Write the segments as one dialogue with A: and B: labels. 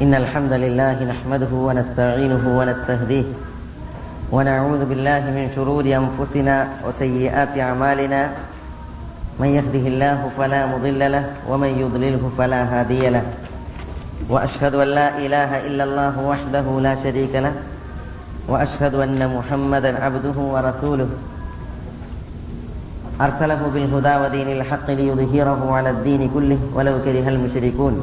A: إن الحمد لله نحمده ونستعينه ونستهديه ونعوذ بالله من شرور أنفسنا وسيئات أعمالنا. من يهده الله فلا مضل له ومن يضلله فلا هادي له. وأشهد أن لا إله إلا الله وحده لا شريك له. وأشهد أن محمدا عبده ورسوله. أرسله بالهدى ودين الحق ليظهره على الدين كله ولو كره المشركون.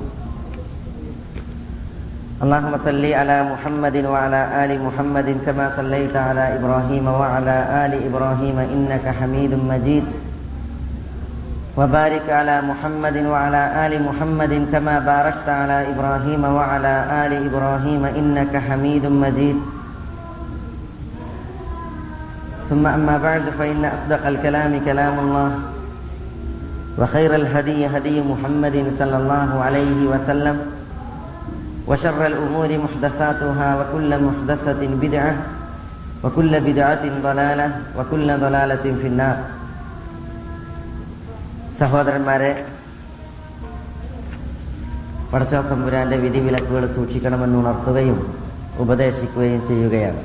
A: اللهم صل على محمد وعلى آل محمد كما صليت على إبراهيم وعلى آل إبراهيم إنك حميد مجيد. وبارك على محمد وعلى آل محمد كما باركت على إبراهيم وعلى آل إبراهيم إنك حميد مجيد. ثم أما بعد فإن أصدق الكلام كلام الله وخير الهدي هدي محمد صلى الله عليه وسلم. وشر الأمور محدثاتها وكل محدثة بدعة وكل بدعة ضلالة وكل ضلالة في النار സഹോദരന്മാരെ പടച്ചോ തമ്പുരാന്റെ വിധിവിലക്കുകൾ സൂക്ഷിക്കണമെന്ന് ഉണർത്തുകയും ഉപദേശിക്കുകയും ചെയ്യുകയാണ്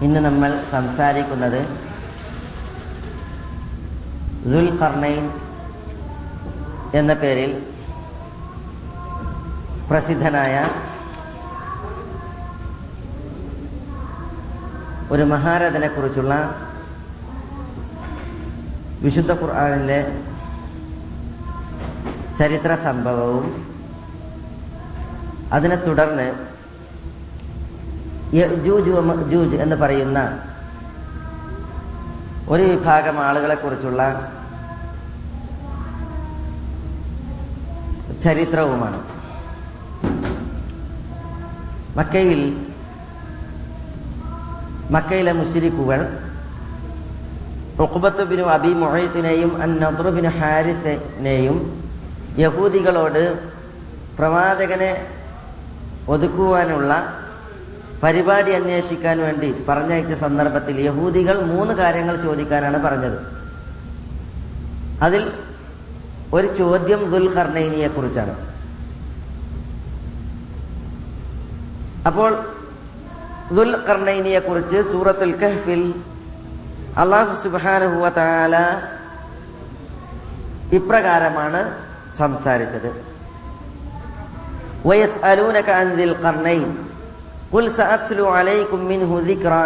A: ഇന്ന് നമ്മൾ സംസാരിക്കുന്നത് ദുൽ കർണൈൻ എന്ന പേരിൽ പ്രസിദ്ധനായ ഒരു മഹാരഥനെ കുറിച്ചുള്ള വിശുദ്ധ ഖുർആാനിലെ ചരിത്ര സംഭവവും അതിനെ തുടർന്ന് ജൂജ് എന്ന് പറയുന്ന ഒരു വിഭാഗം ആളുകളെ കുറിച്ചുള്ള ചരിത്രവുമാണ്. മക്കയിൽ മക്കയിലെ മുഷിരിക്കുകൾ റുഖബത്തുബിനു അബി മൊഹീത്തിനെയും ബിൻ ഹാരിസിനെയും യഹൂദികളോട് പ്രവാചകനെ ഒതുക്കുവാനുള്ള പരിപാടി അന്വേഷിക്കാൻ വേണ്ടി പറഞ്ഞയച്ച സന്ദർഭത്തിൽ യഹൂദികൾ മൂന്ന് കാര്യങ്ങൾ ചോദിക്കാനാണ് പറഞ്ഞത്. അതിൽ ഒരു ചോദ്യം ദുൽ ഖർണൈനിയെ കുറിച്ചാണ് അപ്പോൾ ദുൽ ഖർണൈനിയെ കുറിച്ച് സൂറത്തുൽ കഹ്ഫിൽ അള്ളാഹു സുബാനുഹുവ താല ഇപ്രകാരമാണ് സംസാരിച്ചത് വയസ് അലൂനക അൻദിൽ ഖർണൈൻ قل سأتلو عليكم منه ذكرا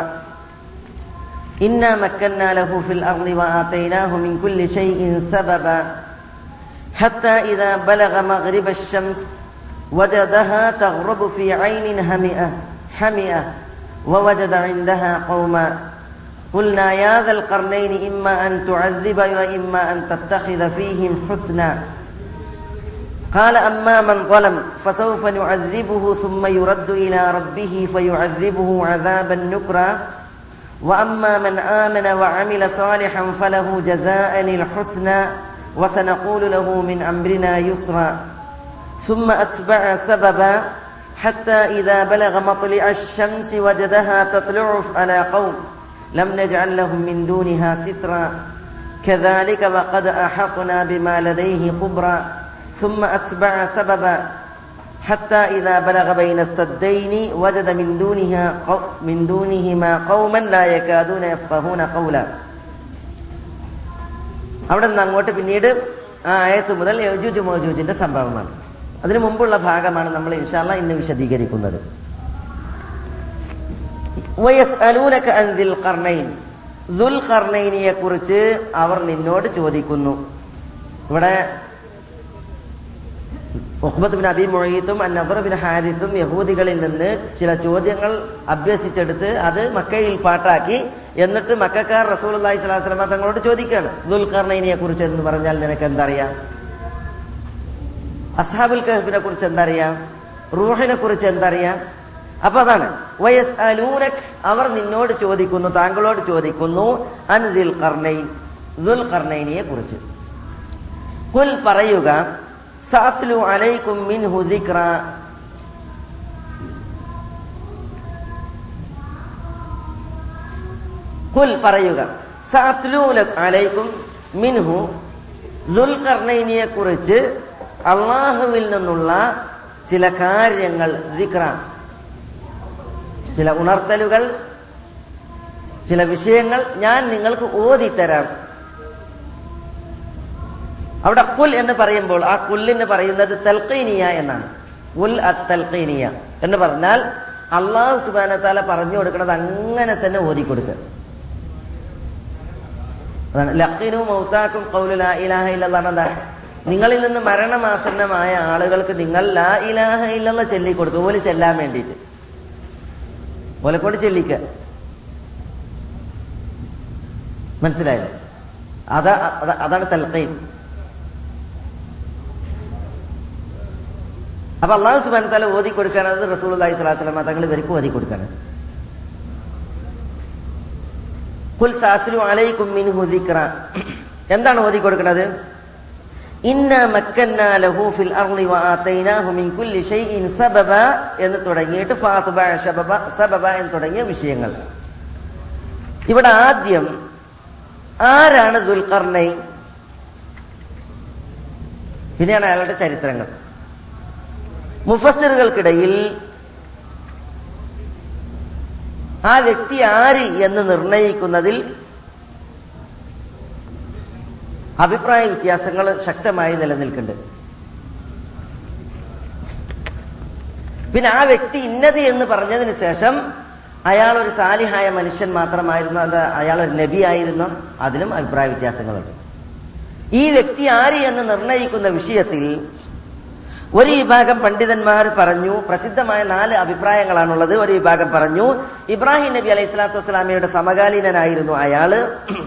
A: إنا مكنا له في الأرض وآتيناه من كل شيء سببا حتى إذا بلغ مغرب الشمس وجدها تغرب في عين همئة حمئة ووجد عندها قوما. قلنا يا ذا القرنين إما أن تعذب وإما أن تتخذ فيهم حسنا. قال أما من ظلم فسوف نعذبه ثم يرد إلى ربه فيعذبه عذابا نكرا. وأما من آمن وعمل صالحا فله جزاء الحسنى وسنقول له من أمرنا يسرا. ثم أتبع سببا حتى إذا بلغ مطلع الشمس وجدها تطلع على قوم لم نجعل لهم من دونها سترا كذلك وقد أحطنا بما لديه خبرا ثم أتبع سببا حتى إذا بلغ بين السدين وجد من دونها قو من دونهما قوما لا يكادون يفقهون قولا അവിടെ നിന്ന് അങ്ങോട്ട് പിന്നീട് ആ ആയത്ത് മുതൽ യജൂജ് മോജൂജിന്റെ സംഭവമാണ് അതിനു മുമ്പുള്ള ഭാഗമാണ് നമ്മൾ ഇൻഷാല്ല ഇന്ന് വിശദീകരിക്കുന്നത്. ദുൽ ഖർണൈനിയെ കുറിച്ച് അവർ നിന്നോട് ചോദിക്കുന്നു. ഇവിടെ മുഹമ്മദ് ബിൻ അബി മൊയ്ത്തും അന്നദർ ബിൻ ഹാരിസും യഹൂദികളിൽ നിന്ന് ചില ചോദ്യങ്ങൾ അഭ്യസിച്ചെടുത്ത് അത് മക്കയിൽ പാട്ടാക്കി എന്നിട്ട് മക്കാർ റസൂൽ അള്ളഹി സ്വലാസ്ലമ തങ്ങളോട് ചോദിക്കുകയാണ്. ദുൽഖർണൈനിയെ കുറിച്ച് എന്ന് പറഞ്ഞാൽ നിനക്ക് എന്തറിയാം അസ്ഹാബുൽ കഹബിനെ കുറിച്ച് എന്തറിയാം? റൂഹിനെ കുറിച്ച് എന്തറിയാം? അപ്പൊ അതാണ്. വയസ് അലൂനക് അവർ നിന്നോട് ചോദിക്കുന്നു താങ്കളോട് ചോദിക്കുന്നു അൻദിൽ കർണൈൻ ദുൽ കർണൈനിയെ കുറിച്ച്. കുൽ പറയുക സാത്ലു അലൈക്കും മിൻഹു ഹുദിക്ര കുൽ പറയുക സാത്ലു അലൈക്കും മിൻഹു ദുൽഖർണൈനിയെ കുറിച്ച് അള്ളാഹുവിൽ നിന്നുള്ള ചില കാര്യങ്ങൾ ചില ഉണർത്തലുകൾ ചില വിഷയങ്ങൾ ഞാൻ നിങ്ങൾക്ക് ഓതി തരാം അവിടെ കുൽ എന്ന് പറയുമ്പോൾ ആ കുല്ലിന് പറയുന്നത് തൽക്കീനിയ എന്നാണ്. ഉൽ അത്തൽക്കീനിയ എന്ന് പറഞ്ഞാൽ അള്ളാഹു സുബാനത്താല പറഞ്ഞു കൊടുക്കുന്നത് അങ്ങനെ തന്നെ ഓതിക്കൊടുക്കുക അതാണ് ലക്കിനും മൗത്താക്കും കൗലു ലാ ഇലാഹ എന്താ? നിങ്ങളിൽ നിന്ന് മരണമാസന്നമായ ആളുകൾക്ക് നിങ്ങൾ ലാ ഇലാഹ ഇല്ലെന്ന് ചൊല്ലിക്കൊടുക്കുക പോലെ ചെല്ലാൻ വേണ്ടിയിട്ട്. ഓലെക്കൊണ്ട് ചെല്ലിക്ക. മനസ്സിലായോ അതാ അത- അതാണ് തൽക്കീൻ അപ്പൊ അള്ളാഹു സുബാൻ തല ഓതി കൊടുക്കാനത് റസൂൽ അലൈഹി സ്വലാസ്ലമ തങ്ങൾ ഇവർക്ക് ഓതി കൊടുക്കാണ്. എന്താണ് ഓതി കൊടുക്കുന്നത് എന്ന് തുടങ്ങിയിട്ട് ഫാത്തുബ ഷബബ സബബ എന്ന് തുടങ്ങിയ വിഷയങ്ങൾ. ഇവിടെ ആദ്യം ആരാണ് ദുൽഖർണൈ പിന്നെയാണ് അയാളുടെ ചരിത്രങ്ങൾ. മുഫസ്സിറുകൾക്കിടയിൽ ആ വ്യക്തി ആര് എന്ന് നിർണയിക്കുന്നതിൽ അഭിപ്രായ വ്യത്യാസങ്ങൾ ശക്തമായി നിലനിൽക്കുന്നുണ്ട്. പിന്നെ ആ വ്യക്തി ഇന്നത് എന്ന് പറഞ്ഞതിന് ശേഷം അയാൾ ഒരു സാലിഹായ മനുഷ്യൻ മാത്രമായിരുന്നു അത് അയാൾ ഒരു നബി ആയിരുന്നു അതിലും അഭിപ്രായ വ്യത്യാസങ്ങളുണ്ട്. ഈ വ്യക്തി ആര് എന്ന് നിർണയിക്കുന്ന വിഷയത്തിൽ ഒരു വിഭാഗം പണ്ഡിതന്മാർ പറഞ്ഞു പ്രസിദ്ധമായ നാല് അഭിപ്രായങ്ങളാണുള്ളത്. ഒരു വിഭാഗം പറഞ്ഞു ഇബ്രാഹിം നബി അലൈഹി സ്വലാത്തു വസ്സലാമയുടെ സമകാലീനനായിരുന്നു അയാൾ.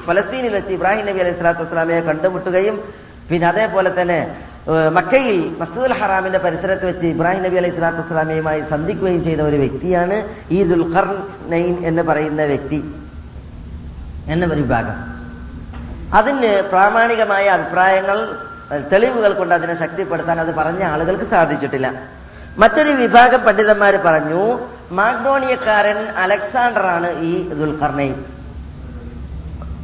A: ഫലസ്തീനിൽ വെച്ച് ഇബ്രാഹിം നബി അലൈഹി സ്വലാത്തു വസ്സലാമയെ കണ്ടുമുട്ടുകയും പിന്നെ അതേപോലെ തന്നെ മക്കയിൽ മസൂദുൽ ഹറാമിന്റെ പരിസരത്ത് വെച്ച് ഇബ്രാഹിം നബി അലൈഹി സ്വലാത്തു വസ്സലാമയുമായി സന്ധിക്കുകയും ചെയ്ത ഒരു വ്യക്തിയാണ് ഈ ദുൽഖർ നൈൻ എന്ന് പറയുന്ന വ്യക്തി എന്ന ഒരു വിഭാഗം. അതിന് പ്രാമാണികമായ അഭിപ്രായങ്ങൾ തെളിവുകൾ കൊണ്ട് അതിനെ ശക്തിപ്പെടുത്താൻ അത് പറഞ്ഞ ആളുകൾക്ക് സാധിച്ചിട്ടില്ല. മറ്റൊരു വിഭാഗം പണ്ഡിതന്മാർ പറഞ്ഞു മാഗ്ഡോണിയക്കാരൻ അലക്സാണ്ടർ ആണ് ഈ ദുൽഖർണൈ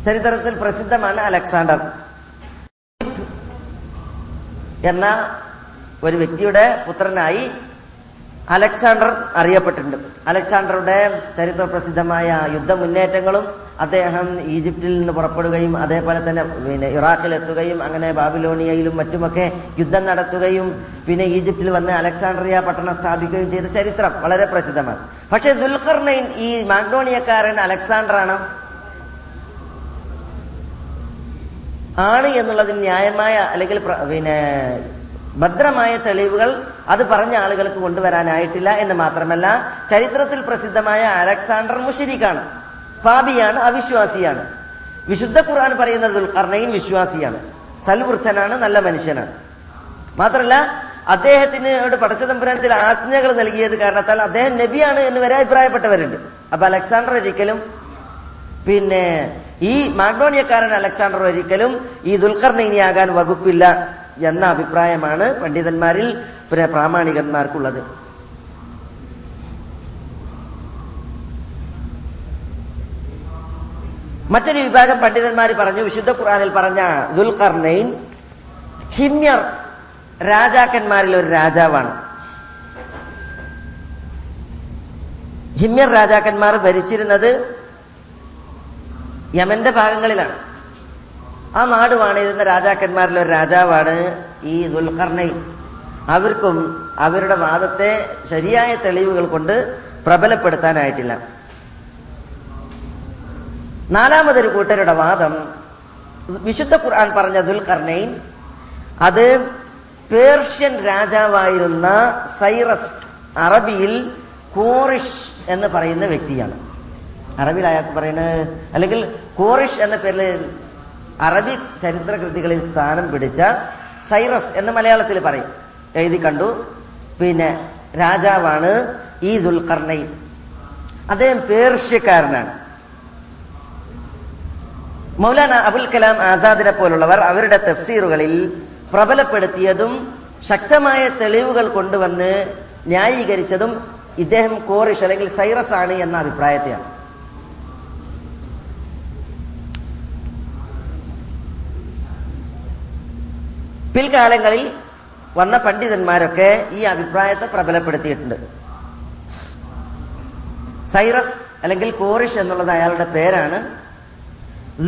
A: ചരിത്രത്തിൽ പ്രസിദ്ധമാണ് അലക്സാണ്ടർ. എന്ന ഒരു വ്യക്തിയുടെ പുത്രനായി അലക്സാണ്ടർ അറിയപ്പെട്ടിട്ടുണ്ട്. അലക്സാണ്ടറുടെ ചരിത്ര പ്രസിദ്ധമായ യുദ്ധ മുന്നേറ്റങ്ങളും അദ്ദേഹം ഈജിപ്തിൽ നിന്ന് പുറപ്പെടുകയും അതേപോലെ തന്നെ പിന്നെ ഇറാഖിൽ എത്തുകയും അങ്ങനെ ബാബിലോണിയയിലും മറ്റുമൊക്കെ യുദ്ധം നടത്തുകയും പിന്നെ ഈജിപ്തിൽ വന്ന് അലക്സാണ്ട്രിയ പട്ടണം സ്ഥാപിക്കുകയും ചെയ്ത ചരിത്രം വളരെ പ്രസിദ്ധമാണ്. പക്ഷേ ദുൽഖർണൈൻ ഈ മാഗ്ഡോണിയക്കാരൻ അലക്സാണ്ടർ ആണ് ആണ് എന്നുള്ളതിന് ന്യായമായ അല്ലെങ്കിൽ പിന്നെ ഭദ്രമായ തെളിവുകൾ അത് പറഞ്ഞ ആളുകൾക്ക് കൊണ്ടുവരാനായിട്ടില്ല എന്ന് മാത്രമല്ല ചരിത്രത്തിൽ പ്രസിദ്ധമായ അലക്സാണ്ടർ മുഷരിക്കാണ്. പാപിയാണ് അവിശ്വാസിയാണ്. വിശുദ്ധ ഖുർആൻ പറയുന്നത് ദുൽഖർണയും വിശ്വാസിയാണ്. സൽവൃദ്ധനാണ് നല്ല മനുഷ്യനാണ്. മാത്രമല്ല അദ്ദേഹത്തിനോട് പടച്ചതമ്പുരാൻ ചില ആജ്ഞകൾ നൽകിയത് കാരണത്താൽ അദ്ദേഹം നബിയാണ് എന്ന് വരെ അഭിപ്രായപ്പെട്ടവരുണ്ട്. അപ്പൊ അലക്സാണ്ടർ ഒരിക്കലും പിന്നെ ഈ മാഗ്ഡോണിയക്കാരൻ അലക്സാണ്ടർ ഒരിക്കലും ഈ ദുൽഖർണയിനിയാകാൻ വകുപ്പില്ല. എന്ന അഭിപ്രായമാണ് പണ്ഡിതന്മാരിൽ പിന്നെ പ്രാമാണികന്മാർക്കുള്ളത്. മറ്റൊരു വിഭാഗം പണ്ഡിതന്മാർ പറഞ്ഞു വിശുദ്ധ ഖുറാനിൽ പറഞ്ഞ ദുൽഖർണൈൻ ഹിമ്യർ രാജാക്കന്മാരിൽ ഒരു രാജാവാണ്. ഹിമ്യർ രാജാക്കന്മാർ ഭരിച്ചിരുന്നത് യമന്റെ ഭാഗങ്ങളിലാണ്. ആ നാട് വാണിരുന്ന രാജാക്കന്മാരിൽ ഒരു രാജാവാണ് ഈ ദുൽഖർണൈ അവർക്കും അവരുടെ വാദത്തെ ശരിയായ തെളിവുകൾ കൊണ്ട് പ്രബലപ്പെടുത്താനായിട്ടില്ല. നാലാമതൊരു കൂട്ടരുടെ വാദം വിശുദ്ധ ഖുർആൻ പറഞ്ഞ ദുൽഖർണൈൻ അത് പേർഷ്യൻ രാജാവായിരുന്ന സൈറസ് അറബിയിൽ കോറിഷ് എന്ന് പറയുന്ന വ്യക്തിയാണ്. അറബിയിൽ അയാൾക്ക് പറയുന്നത് അല്ലെങ്കിൽ കോറിഷ് എന്ന പേരിൽ അറബി ചരിത്ര കൃതികളിൽ സ്ഥാനം പിടിച്ച സൈറസ് എന്ന് മലയാളത്തിൽ പറയും. എഴുതി കണ്ടു. പിന്നെ രാജാവാണ് ഈ ദുൽഖർണയും അദ്ദേഹം പേർഷ്യക്കാരനാണ്. മൗലാന അബുൽ കലാം ആസാദിനെ പോലുള്ളവർ അവരുടെ തഫ്സീറുകളിൽ പ്രബലപ്പെടുത്തിയതും ശക്തമായ തെളിവുകൾ കൊണ്ടുവന്ന് ന്യായീകരിച്ചതും ഇദ്ദേഹം കോറിഷ് അല്ലെങ്കിൽ സൈറസ് ആണ് എന്ന അഭിപ്രായത്തെയാണ്. പിൽക്കാലങ്ങളിൽ വന്ന പണ്ഡിതന്മാരൊക്കെ ഈ അഭിപ്രായത്തെ പ്രബലപ്പെടുത്തിയിട്ടുണ്ട്. സൈറസ് അല്ലെങ്കിൽ കോറിഷ് എന്നുള്ളത് അയാളുടെ പേരാണ്.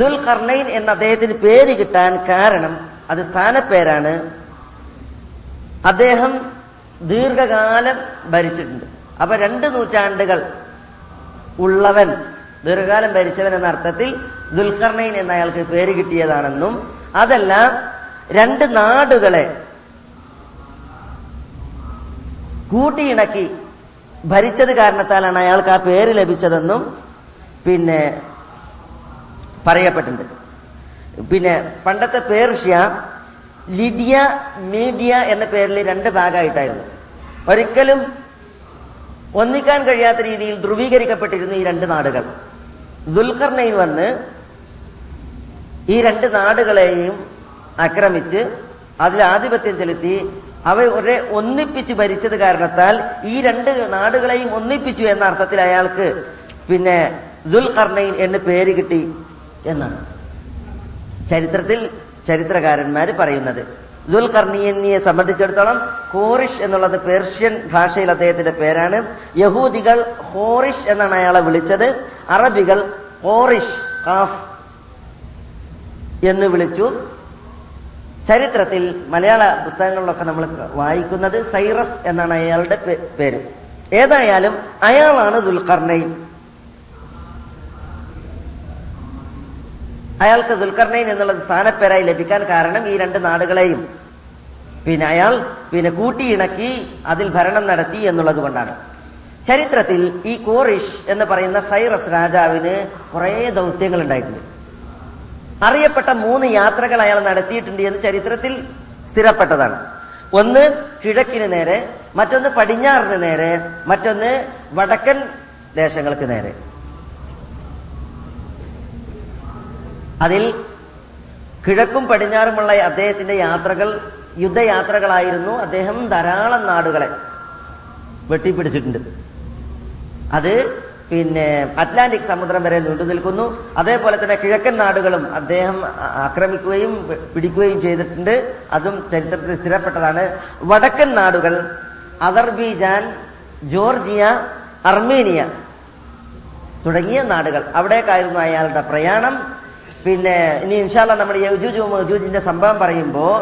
A: ദുൽ ഖർണൈൻ എന്ന അദ്ദേഹത്തിന് പേര് കിട്ടാൻ കാരണം അത് സ്ഥാനപ്പേരാണ്. അദ്ദേഹം ദീർഘകാലം ഭരിച്ചിട്ടുണ്ട്. അപ്പൊ രണ്ട് നൂറ്റാണ്ടുകൾ ഉള്ളവൻ ദീർഘകാലം ഭരിച്ചവൻ എന്ന അർത്ഥത്തിൽ ദുൽഖർണൈൻ എന്ന അയാൾക്ക് പേര് കിട്ടിയതാണെന്നും അതല്ല രണ്ട് നാടുകളെ കൂട്ടിയിണക്കി ഭരിച്ചത് കാരണത്താലാണ് അയാൾക്ക് ആ പേര് ലഭിച്ചതെന്നും പിന്നെ പറയപ്പെട്ടിട്ടുണ്ട്. പിന്നെ പണ്ടത്തെ പേർഷ്യ ലിഡിയ മീഡിയ എന്ന പേരിൽ രണ്ട് ഭാഗമായിട്ടായിരുന്നു. ഒരിക്കലും ഒന്നിക്കാൻ കഴിയാത്ത രീതിയിൽ ധ്രുവീകരിക്കപ്പെട്ടിരുന്നു ഈ രണ്ട് നാടുകൾ. ദുൽഖർണയിൽ വന്ന് ഈ രണ്ട് നാടുകളെയും ആക്രമിച്ച് അതിൽ ആധിപത്യം ചെലുത്തി അവരെ ഒന്നിപ്പിച്ച് ഭരിച്ചത് കാരണത്താൽ ഈ രണ്ട് നാടുകളെയും ഒന്നിപ്പിച്ചു എന്ന അർത്ഥത്തിൽ അയാൾക്ക് പിന്നെ ദുൽഖർണയിൻ എന്ന് പേര് കിട്ടി എന്നാണ്. ചരിത്രത്തിൽ ചരിത്രകാരന്മാർ പറയുന്നത്. ദുൽഖർണിയനിയെ സംബന്ധിച്ചിടത്തോളം ഹോറിഷ് എന്നുള്ളത് പേർഷ്യൻ ഭാഷയിൽ അദ്ദേഹത്തിന്റെ പേരാണ്. യഹൂദികൾ ഹോറിഷ് എന്നാണ് അയാളെ വിളിച്ചത്. അറബികൾ ഹോറിഷ് ഖാഫ് എന്ന് വിളിച്ചു. ചരിത്രത്തിൽ മലയാള പുസ്തകങ്ങളിലൊക്കെ നമ്മൾ വായിക്കുന്നത് സൈറസ് എന്നാണ് അയാളുടെ പേര്. ഏതായാലും അയാളാണ് ദുൽഖർണയിൻ അയാൾക്ക് ദുൽഖർണയിൻ എന്നുള്ളത് സ്ഥാനപ്പേരായി ലഭിക്കാൻ കാരണം ഈ രണ്ട് നാടുകളെയും. പിന്നെ അയാൾ പിന്നെ കൂട്ടിയിണക്കി അതിൽ ഭരണം നടത്തി എന്നുള്ളത് കൊണ്ടാണ്. ചരിത്രത്തിൽ ഈ കോറിഷ് എന്ന് പറയുന്ന സൈറസ് രാജാവിന് കുറേ ദൗത്യങ്ങൾ ഉണ്ടായിട്ടുണ്ട്. അറിയപ്പെട്ട മൂന്ന് യാത്രകൾ അയാൾ നടത്തിയിട്ടുണ്ട് എന്ന് ചരിത്രത്തിൽ സ്ഥിരപ്പെട്ടതാണ്. ഒന്ന് കിഴക്കിന് നേരെ മറ്റൊന്ന് പടിഞ്ഞാറിന് നേരെ മറ്റൊന്ന് വടക്കൻ ദേശങ്ങൾക്ക് നേരെ. അതിൽ കിഴക്കും പടിഞ്ഞാറുമുള്ള അദ്ദേഹത്തിന്റെ യാത്രകൾ യുദ്ധയാത്രകളായിരുന്നു അദ്ദേഹം ധാരാളം നാടുകളെ വെട്ടിപ്പിടിച്ചിട്ടുണ്ട്. അത് പിന്നെ അറ്റ്ലാന്റിക് സമുദ്രം വരെ നീണ്ടു നിൽക്കുന്നു. അതേപോലെ തന്നെ കിഴക്കൻ നാടുകളും അദ്ദേഹം ആക്രമിക്കുകയും പിടിക്കുകയും ചെയ്തിട്ടുണ്ട്. അതും ചരിത്രത്തിൽ സ്ഥിരപ്പെട്ടതാണ്. വടക്കൻ നാടുകൾ അതർബിജാൻ ജോർജിയ അർമേനിയ തുടങ്ങിയ നാടുകൾ. അവിടേക്കായിരുന്നു അയാളുടെ പ്രയാണം. പിന്നെ ഇനി ഇൻഷാല്ല നമ്മൾ യൗജൂജ് മൗജൂജിന്റെ സംഭവം പറയുമ്പോൾ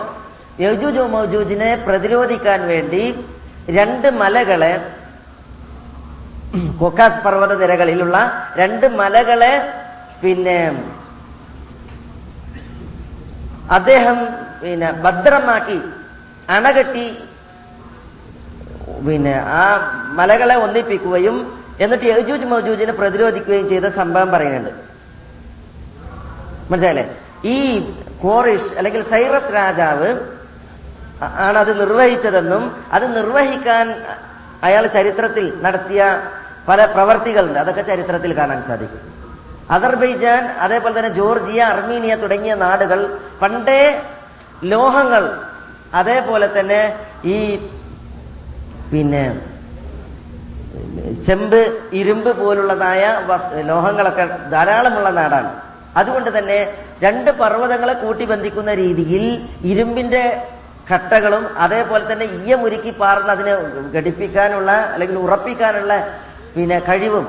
A: യൗജൂജ് മൗജൂജിനെ പ്രതിരോധിക്കാൻ വേണ്ടി രണ്ട് മലകളെ കൊക്കാസ് പർവത നിരകളിലുള്ള രണ്ട് മലകളെ പിന്നെ അദ്ദേഹം പിന്നെ ഭദ്രമാക്കി അണകെട്ടി പിന്നെ ആ മലകളെ ഒന്നിപ്പിക്കുകയും എന്നിട്ട് യജൂജ് മൗജൂജിനെ പ്രതിരോധിക്കുകയും ചെയ്ത സംഭവം പറയുന്നുണ്ട്. മനസ്സിലായില്ലേ? ഈ കോറിഷ് അല്ലെങ്കിൽ സൈറസ് രാജാവ് ആണ് അത് നിർവഹിച്ചതെന്നും അത് നിർവഹിക്കാൻ അയാൾ ചരിത്രത്തിൽ നടത്തിയ പല പ്രവർത്തികളുണ്ട്. അതൊക്കെ ചരിത്രത്തിൽ കാണാൻ സാധിക്കും. അതർബൈജാൻ അതേപോലെ തന്നെ ജോർജിയ അർമീനിയ തുടങ്ങിയ നാടുകൾ പണ്ടേ ലോഹങ്ങൾ അതേപോലെ തന്നെ ഈ പിന്നെ ചെമ്പ് ഇരുമ്പ് പോലുള്ളതായ ലോഹങ്ങളൊക്കെ ധാരാളമുള്ള നാടാണ്. അതുകൊണ്ട് തന്നെ രണ്ട് പർവതങ്ങളെ കൂട്ടി ബന്ധിക്കുന്ന രീതിയിൽ ഇരുമ്പിന്റെ കട്ടകളും അതേപോലെ തന്നെ ഈയമുരുക്കി പാർന്ന് അതിനെ ഘടിപ്പിക്കാനുള്ള അല്ലെങ്കിൽ ഉറപ്പിക്കാനുള്ള പിന്നെ കഴിവും.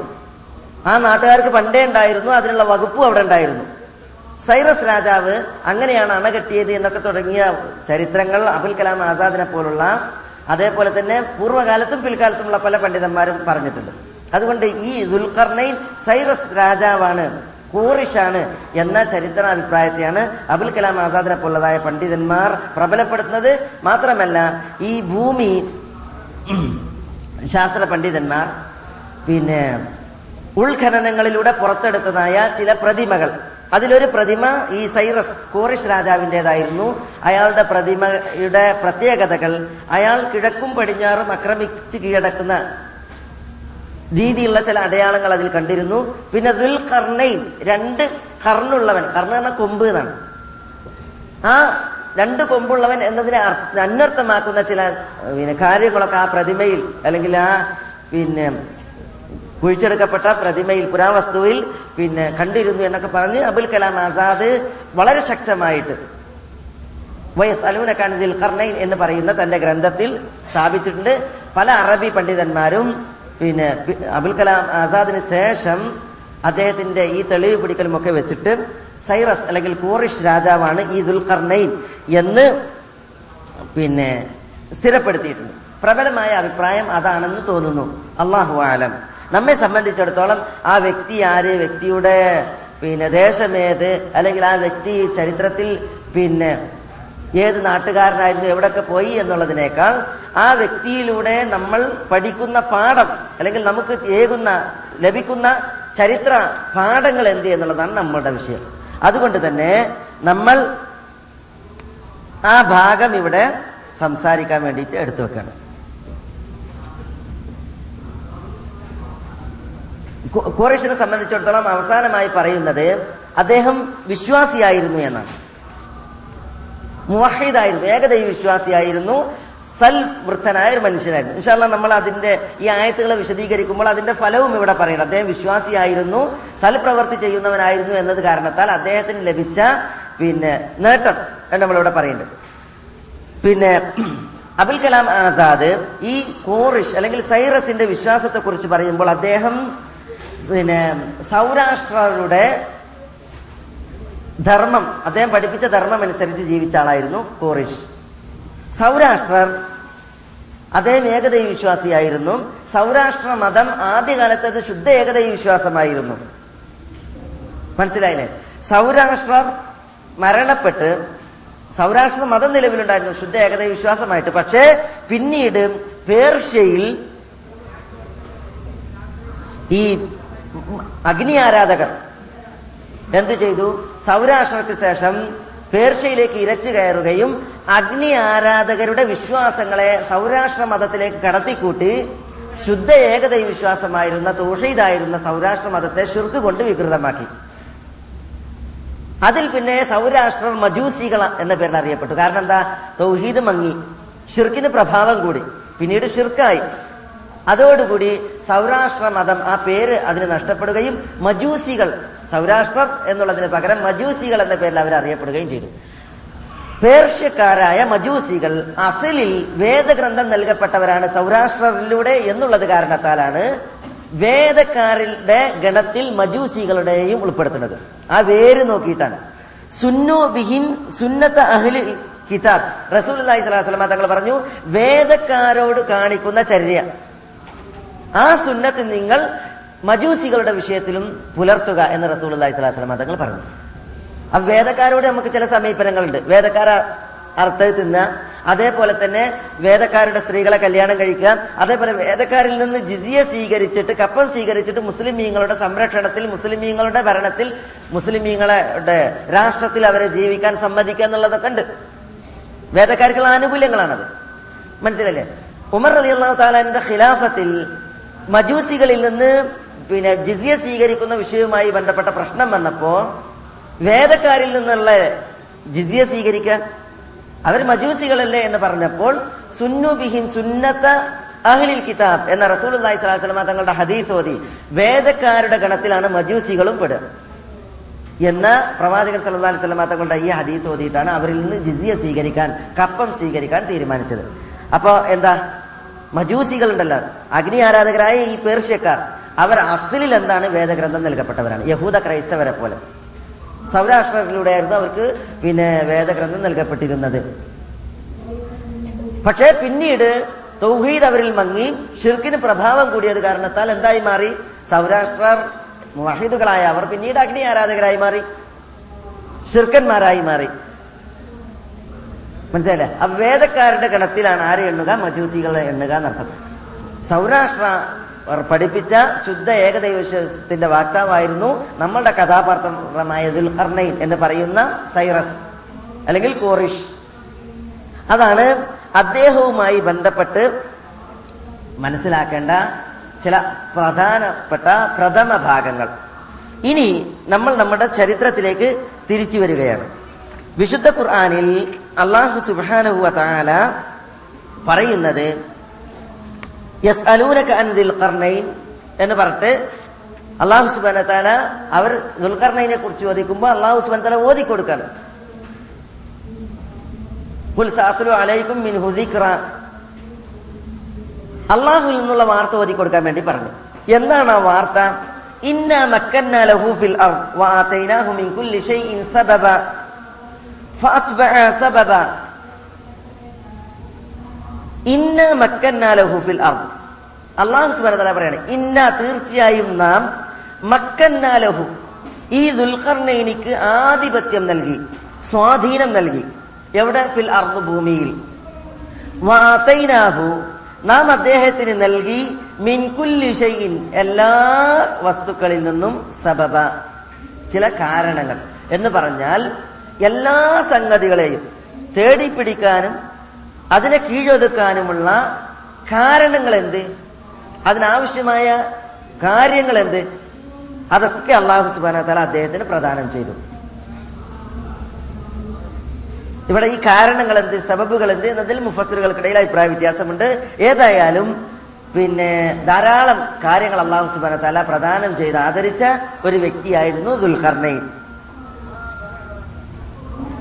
A: ആ നാട്ടുകാർക്ക് പണ്ടേ ഉണ്ടായിരുന്നു അതിനുള്ള വകുപ്പും അവിടെ ഉണ്ടായിരുന്നു. സൈറസ് രാജാവ് അങ്ങനെയാണ് അണ കെട്ടിയത് എന്നൊക്കെ തുടങ്ങിയ ചരിത്രങ്ങൾ അബുൽ കലാം ആസാദിനെ പോലുള്ള അതേപോലെ തന്നെ പൂർവകാലത്തും പിൽക്കാലത്തുമുള്ള പല പണ്ഡിതന്മാരും പറഞ്ഞിട്ടുണ്ട്. അതുകൊണ്ട് ഈ ദുൽഖർണൈൻ സൈറസ് രാജാവാണ് കൂറിഷാണ് എന്ന ചരിത്ര അഭിപ്രായത്തെയാണ് അബുൽ കലാം ആസാദിനെ പോലുള്ളതായ പണ്ഡിതന്മാർ പ്രബലപ്പെടുത്തുന്നത്. മാത്രമല്ല ഈ ഭൂമി ശാസ്ത്ര പണ്ഡിതന്മാർ പിന്നെ ഉൾഖനനങ്ങളിലൂടെ പുറത്തെടുത്തതായ ചില പ്രതിമകൾ. അതിലൊരു പ്രതിമ ഈ സൈറസ് കോറിഷ് രാജാവിന്റെതായിരുന്നു. അയാളുടെ പ്രതിമയുടെ പ്രത്യേകതകൾ അയാൾ കിഴക്കും പടിഞ്ഞാറും ആക്രമിച്ച് കീഴടക്കുന്ന രീതിയുള്ള ചില അടയാളങ്ങൾ അതിൽ കണ്ടിരുന്നു. പിന്നെ ദുൽ കർണൈൻ രണ്ട് കർണുള്ളവൻ. കർണ എന്ന കൊമ്പ് എന്നാണ്. ആ രണ്ട് കൊമ്പുള്ളവൻ എന്നതിനെ അന്വർത്ഥമാക്കുന്ന ചില പിന്നെ കാര്യങ്ങളൊക്കെ ആ പ്രതിമയിൽ അല്ലെങ്കിൽ ആ പിന്നെ കുഴിച്ചെടുക്കപ്പെട്ട പ്രതിമയിൽ പുരാവസ്തുവിൽ പിന്നെ കണ്ടിരുന്നു എന്നൊക്കെ പറഞ്ഞ് അബുൽ കലാം ആസാദ് വളരെ ശക്തമായിട്ട് വയസ് അലൂനക്കാനിതിൽ കർണൈൻ എന്ന് പറയുന്ന തന്റെ ഗ്രന്ഥത്തിൽ സ്ഥാപിച്ചിട്ടുണ്ട്. പല അറബി പണ്ഡിതന്മാരും പിന്നെ അബുൽ കലാം ആസാദിന് ശേഷം അദ്ദേഹത്തിന്റെ ഈ തെളിവ് പിടിക്കലും ഒക്കെ വെച്ചിട്ട് സൈറസ് അല്ലെങ്കിൽ കൂറിഷ് രാജാവാണ് ഈ ദുൽഖർണൈൻ എന്ന് പിന്നെ സ്ഥിരപ്പെടുത്തിയിട്ടുണ്ട്. പ്രബലമായ അഭിപ്രായം അതാണെന്ന് തോന്നുന്നു. അള്ളാഹു ആലം. നമ്മെ സംബന്ധിച്ചിടത്തോളം ആ വ്യക്തി ആര്? വ്യക്തിയുടെ പിന്നെ ദേശമേത് അല്ലെങ്കിൽ ആ വ്യക്തി ചരിത്രത്തിൽ പിന്നെ ഏത് നാട്ടുകാരനായിരുന്നു? എവിടെയൊക്കെ പോയി എന്നുള്ളതിനേക്കാൾ ആ വ്യക്തിയിലൂടെ നമ്മൾ പഠിക്കുന്ന പാഠം അല്ലെങ്കിൽ നമുക്ക് ഏകുന്ന ലഭിക്കുന്ന ചരിത്ര പാഠങ്ങൾ എന്ത് എന്നുള്ളതാണ് നമ്മളുടെ വിഷയം. അതുകൊണ്ട് തന്നെ നമ്മൾ ആ ഭാഗം ഇവിടെ സംസാരിക്കാൻ വേണ്ടിയിട്ട് എടുത്തു വെക്കണം. കു- ഖുറൈശിനെ സംബന്ധിച്ചിടത്തോളം അവസാനമായി പറയുന്നത് അദ്ദേഹം വിശ്വാസിയായിരുന്നു എന്നാണ്. മുവാഹിദായിരുന്നു ഏകദൈവ വിശ്വാസിയായിരുന്നു സൽ വൃദ്ധനായ ഒരു മനുഷ്യനായിരുന്നു. ഇൻഷാല്ല നമ്മൾ അതിന്റെ ഈ ആയത്തുകളെ വിശദീകരിക്കുമ്പോൾ അതിന്റെ ഫലവും ഇവിടെ പറയണം. അദ്ദേഹം വിശ്വാസിയായിരുന്നു സൽ സൽപ്രവർത്തി ചെയ്യുന്നവനായിരുന്നു എന്നത് കാരണത്താൽ അദ്ദേഹത്തിന് ലഭിച്ച പിന്നെ നേട്ടം നമ്മളിവിടെ പറയുന്നുണ്ട്. പിന്നെ അബുൽ കലാം ആസാദ് ഈ കോറിഷ് അല്ലെങ്കിൽ സൈറസിന്റെ വിശ്വാസത്തെ കുറിച്ച് പറയുമ്പോൾ അദ്ദേഹം പിന്നെ സൗരാഷ്ട്രരുടെ ധർമ്മം അദ്ദേഹം പഠിപ്പിച്ച ധർമ്മം അനുസരിച്ച് ജീവിച്ച ആളായിരുന്നു കോറിഷ് സൗരാഷ്ട്രർ അദ്ദേഹം ഏകദൈവ വിശ്വാസിയായിരുന്നു. സൗരാഷ്ട്ര മതം ആദ്യകാലത്ത് അത് ശുദ്ധ ഏകദൈവ വിശ്വാസമായിരുന്നു. മനസ്സിലായില്ലേ? സൗരാഷ്ട്രർ മരണപ്പെട്ട് സൗരാഷ്ട്ര മതം നിലവിലുണ്ടായിരുന്നു ശുദ്ധ ഏകദൈവ വിശ്വാസമായിട്ട്. പക്ഷേ പിന്നീട് പേർഷ്യയിൽ ഈ അഗ്നി ആരാധകർ. എന്ത് ചെയ്തു? സൗരാഷ്ട്രക്ക് ശേഷം പേർഷ്യയിലേക്ക് ഇരച്ചു കയറുകയും അഗ്നി ആരാധകരുടെ വിശ്വാസങ്ങളെ സൗരാഷ്ട്ര മതത്തിലേക്ക് കടത്തിക്കൂട്ടി. ശുദ്ധ ഏകദൈവ വിശ്വാസമായിരുന്ന തൗഹീദായിരുന്ന സൗരാഷ്ട്ര മതത്തെ ഷിർക്ക് കൊണ്ട് വികൃതമാക്കി. അതിൽ പിന്നെ സൗരാഷ്ട്രർ മജൂസികൾ എന്ന പേരിൽ അറിയപ്പെട്ടു. കാരണം എന്താ? തൗഹീദ് മങ്ങി. ഷിർക്കിന് പ്രഭാവം കൂടി. പിന്നീട് ഷിർക്കായി അതോടുകൂടി സൗരാഷ്ട്ര മതം ആ പേര് അതിന് നഷ്ടപ്പെടുകയും മജൂസികൾ സൗരാഷ്ട്രം എന്നുള്ളതിന് പകരം മജൂസികൾ എന്ന പേരിൽ അവർ അറിയപ്പെടുകയും ചെയ്തു. പേർഷ്യക്കാരായ മജൂസികൾ അസലിൽ വേദഗ്രന്ഥം നൽകപ്പെട്ടവരാണ് സൗരാഷ്ട്രരിലൂടെ എന്നുള്ളത് കാരണത്താലാണ് വേദക്കാരുടെ ഗണത്തിൽ മജൂസികളുടെയും ഉൾപ്പെടുത്തുന്നത്. ആ വേര് നോക്കിയിട്ടാണ്. സുന്നു ബിഹിൻ സുന്നത്ത അഹ്ലി കിതാബ്. റസൂൽ തങ്ങൾ പറഞ്ഞു വേദക്കാരോട് കാണിക്കുന്ന ചര്യ. ആ സുന്നത്ത് നിങ്ങൾ മജൂസികളുടെ വിഷയത്തിലും പുലർത്തുക എന്ന് റസൂൽ അലൈഹി സ്വലാസ്ലമ തങ്ങൾ പറഞ്ഞു. അപ്പൊ വേദക്കാരോട് നമുക്ക് ചില സമീപനങ്ങളുണ്ട്. വേദക്കാര അർത്ഥ തിന്ന അതേപോലെ തന്നെ വേദക്കാരുടെ സ്ത്രീകളെ കല്യാണം കഴിക്കുക അതേപോലെ വേദക്കാരിൽ നിന്ന് ജിസിയ സ്വീകരിച്ചിട്ട് കപ്പം സ്വീകരിച്ചിട്ട് മുസ്ലിമീങ്ങളുടെ സംരക്ഷണത്തിൽ മുസ്ലിമീങ്ങളുടെ ഭരണത്തിൽ മുസ്ലിമീങ്ങളുടെ രാഷ്ട്രത്തിൽ അവരെ ജീവിക്കാൻ സമ്മതിക്കുക എന്നുള്ളതൊക്കെ ഉണ്ട്. വേദക്കാർക്കുള്ള ആനുകൂല്യങ്ങളാണത്. മനസ്സിലല്ലേ? ഉമർ അലി അള്ളാഹു താലാന്റെ ഖിലാഫത്തിൽ മജൂസികളിൽ നിന്ന് പിന്നെ ജിസിയ സ്വീകരിക്കുന്ന വിഷയവുമായി ബന്ധപ്പെട്ട പ്രശ്നം വന്നപ്പോ വേദക്കാരിൽ നിന്നുള്ള ജിസിയ സ്വീകരിക്കുക അവർ മജൂസികളല്ലേ എന്ന് പറഞ്ഞപ്പോൾ സുന്നു സുന്നത്ത അഹ്ലിൽ കിതാബ് എന്ന റസൂൽ തങ്ങളുടെ ഹദീസ് ഓതി. വേദക്കാരുടെ ഗണത്തിലാണ് മജൂസികളും പെടുക. എന്ന പ്രവാചകൻ സല്ലാ അലൈഹി തങ്ങളുടെ ഈ ഹദീസ് ഓതിയിട്ടാണ് അവരിൽ നിന്ന് ജിസിയ സ്വീകരിക്കാൻ കപ്പം സ്വീകരിക്കാൻ തീരുമാനിച്ചത്. അപ്പോ എന്താ? മജൂസികൾ ഉണ്ടല്ലോ അഗ്നി ആരാധകരായ ഈ പേർഷ്യക്കാർ. അവർ അസലിൽ എന്താണ് വേദഗ്രന്ഥം നൽകപ്പെട്ടവരാണ്. യഹൂദ ക്രൈസ്തവരെ പോലെ. സൗരാഷ്ട്രയിലൂടെയായിരുന്നു അവർക്ക് പിന്നെ വേദഗ്രന്ഥം നൽകപ്പെട്ടിരുന്നത്. പക്ഷേ പിന്നീട് തൗഹീദ് അവരിൽ മങ്ങി ഷിർക്കിന് പ്രഭാവം കൂടിയത് കാരണത്താൽ എന്തായി മാറി? സൗരാഷ്ട്രർ മുഹിദുകളായ അവർ പിന്നീട് അഗ്നി ആരാധകരായി മാറി. ഷിർക്കന്മാരായി മാറി. മനസ്സിലായില്ലേ? അപ്പൊ വേദക്കാരുടെ ഗണത്തിലാണ് ആരെ എണ്ണുക? മജൂസികളെ എണ്ണുക എന്നർത്ഥം. സൗരാഷ്ട്ര പഠിപ്പിച്ച ശുദ്ധ ഏകദൈവത്തിന്റെ വാക്താവായിരുന്നു നമ്മളുടെ കഥാപാത്രമായ ദുൽഖർണൈൻ എന്ന് പറയുന്ന സൈറസ് അല്ലെങ്കിൽ കോറിഷ്. അതാണ് അദ്ദേഹവുമായി ബന്ധപ്പെട്ട് മനസ്സിലാക്കേണ്ട ചില പ്രധാനപ്പെട്ട പ്രഥമ ഭാഗങ്ങൾ. ഇനി നമ്മൾ നമ്മുടെ ചരിത്രത്തിലേക്ക് തിരിച്ചു വരികയാണ്. വിശുദ്ധ ഖുർആാനിൽ അള്ളാഹു സുബാനുവ താല പറയുന്നത് യസ് അലൂനക അൻദിൽ ഖർണൈൻ എന്ന് പറഞ്ഞിട്ട് അള്ളാഹു സുബാന താല അവർ ദുൽഖർണൈനെ കുറിച്ച് ചോദിക്കുമ്പോൾ അള്ളാഹു സുബാൻ താല ഓതിക്കൊടുക്കാണ്. ഖുൽ സഅത്ലു അലൈക്കും മിൻ ദിക്റ അള്ളാഹുവിൽ നിന്നുള്ള വാർത്ത ഓതി കൊടുക്കാൻ വേണ്ടി പറഞ്ഞു. എന്താണ് ആ വാർത്ത? ഇന്ന മക്കന്ന ലഹു ഫിൽ سببا. ഇന്ന മക്കന്നാലഹു ഫിൽ അർദ് അള്ളാഹു സുബ്ഹാനഹു തല പറയാണ് ഇന്ന തീർച്ചയായും നാം മക്കന്നാലഹു ഈ ദുൽഖർനൈനിക്ക് ആധിപത്യം നൽകി സ്വാധീനം നൽകി. എവിടെ? ഫിൽ അർദ് ഭൂമിയിൽ. വാതൈനാഹു നാം അദ്ദേഹത്തിന് നൽകി മിൻകുല്ലി ഷൈഇൻ എല്ലാ വസ്തുക്കളിൽ നിന്നും സബബ. ചില കാരണങ്ങൾ. എന്ന് പറഞ്ഞാൽ എല്ലാ സംഗതികളെയും തേടിപ്പിടിക്കാനും അതിനെ കീഴൊതുക്കാനുമുള്ള കാരണങ്ങൾ എന്ത് അതിനാവശ്യമായ കാര്യങ്ങൾ എന്ത് അതൊക്കെ അള്ളാഹു സുബാന തല അദ്ദേഹത്തിന് പ്രദാനം ചെയ്തു. ഇവിടെ ഈ കാരണങ്ങൾ എന്ത് സബബുകൾ എന്ത് എന്നതിൽ മുഫസറുകൾക്കിടയിൽ അഭിപ്രായ വ്യത്യാസമുണ്ട്. ഏതായാലും പിന്നെ ധാരാളം കാര്യങ്ങൾ അള്ളാഹു സുബാന തല പ്രദാനം ചെയ്ത് ആദരിച്ച ഒരു വ്യക്തിയായിരുന്നു ദുൽഖർണൈൻ.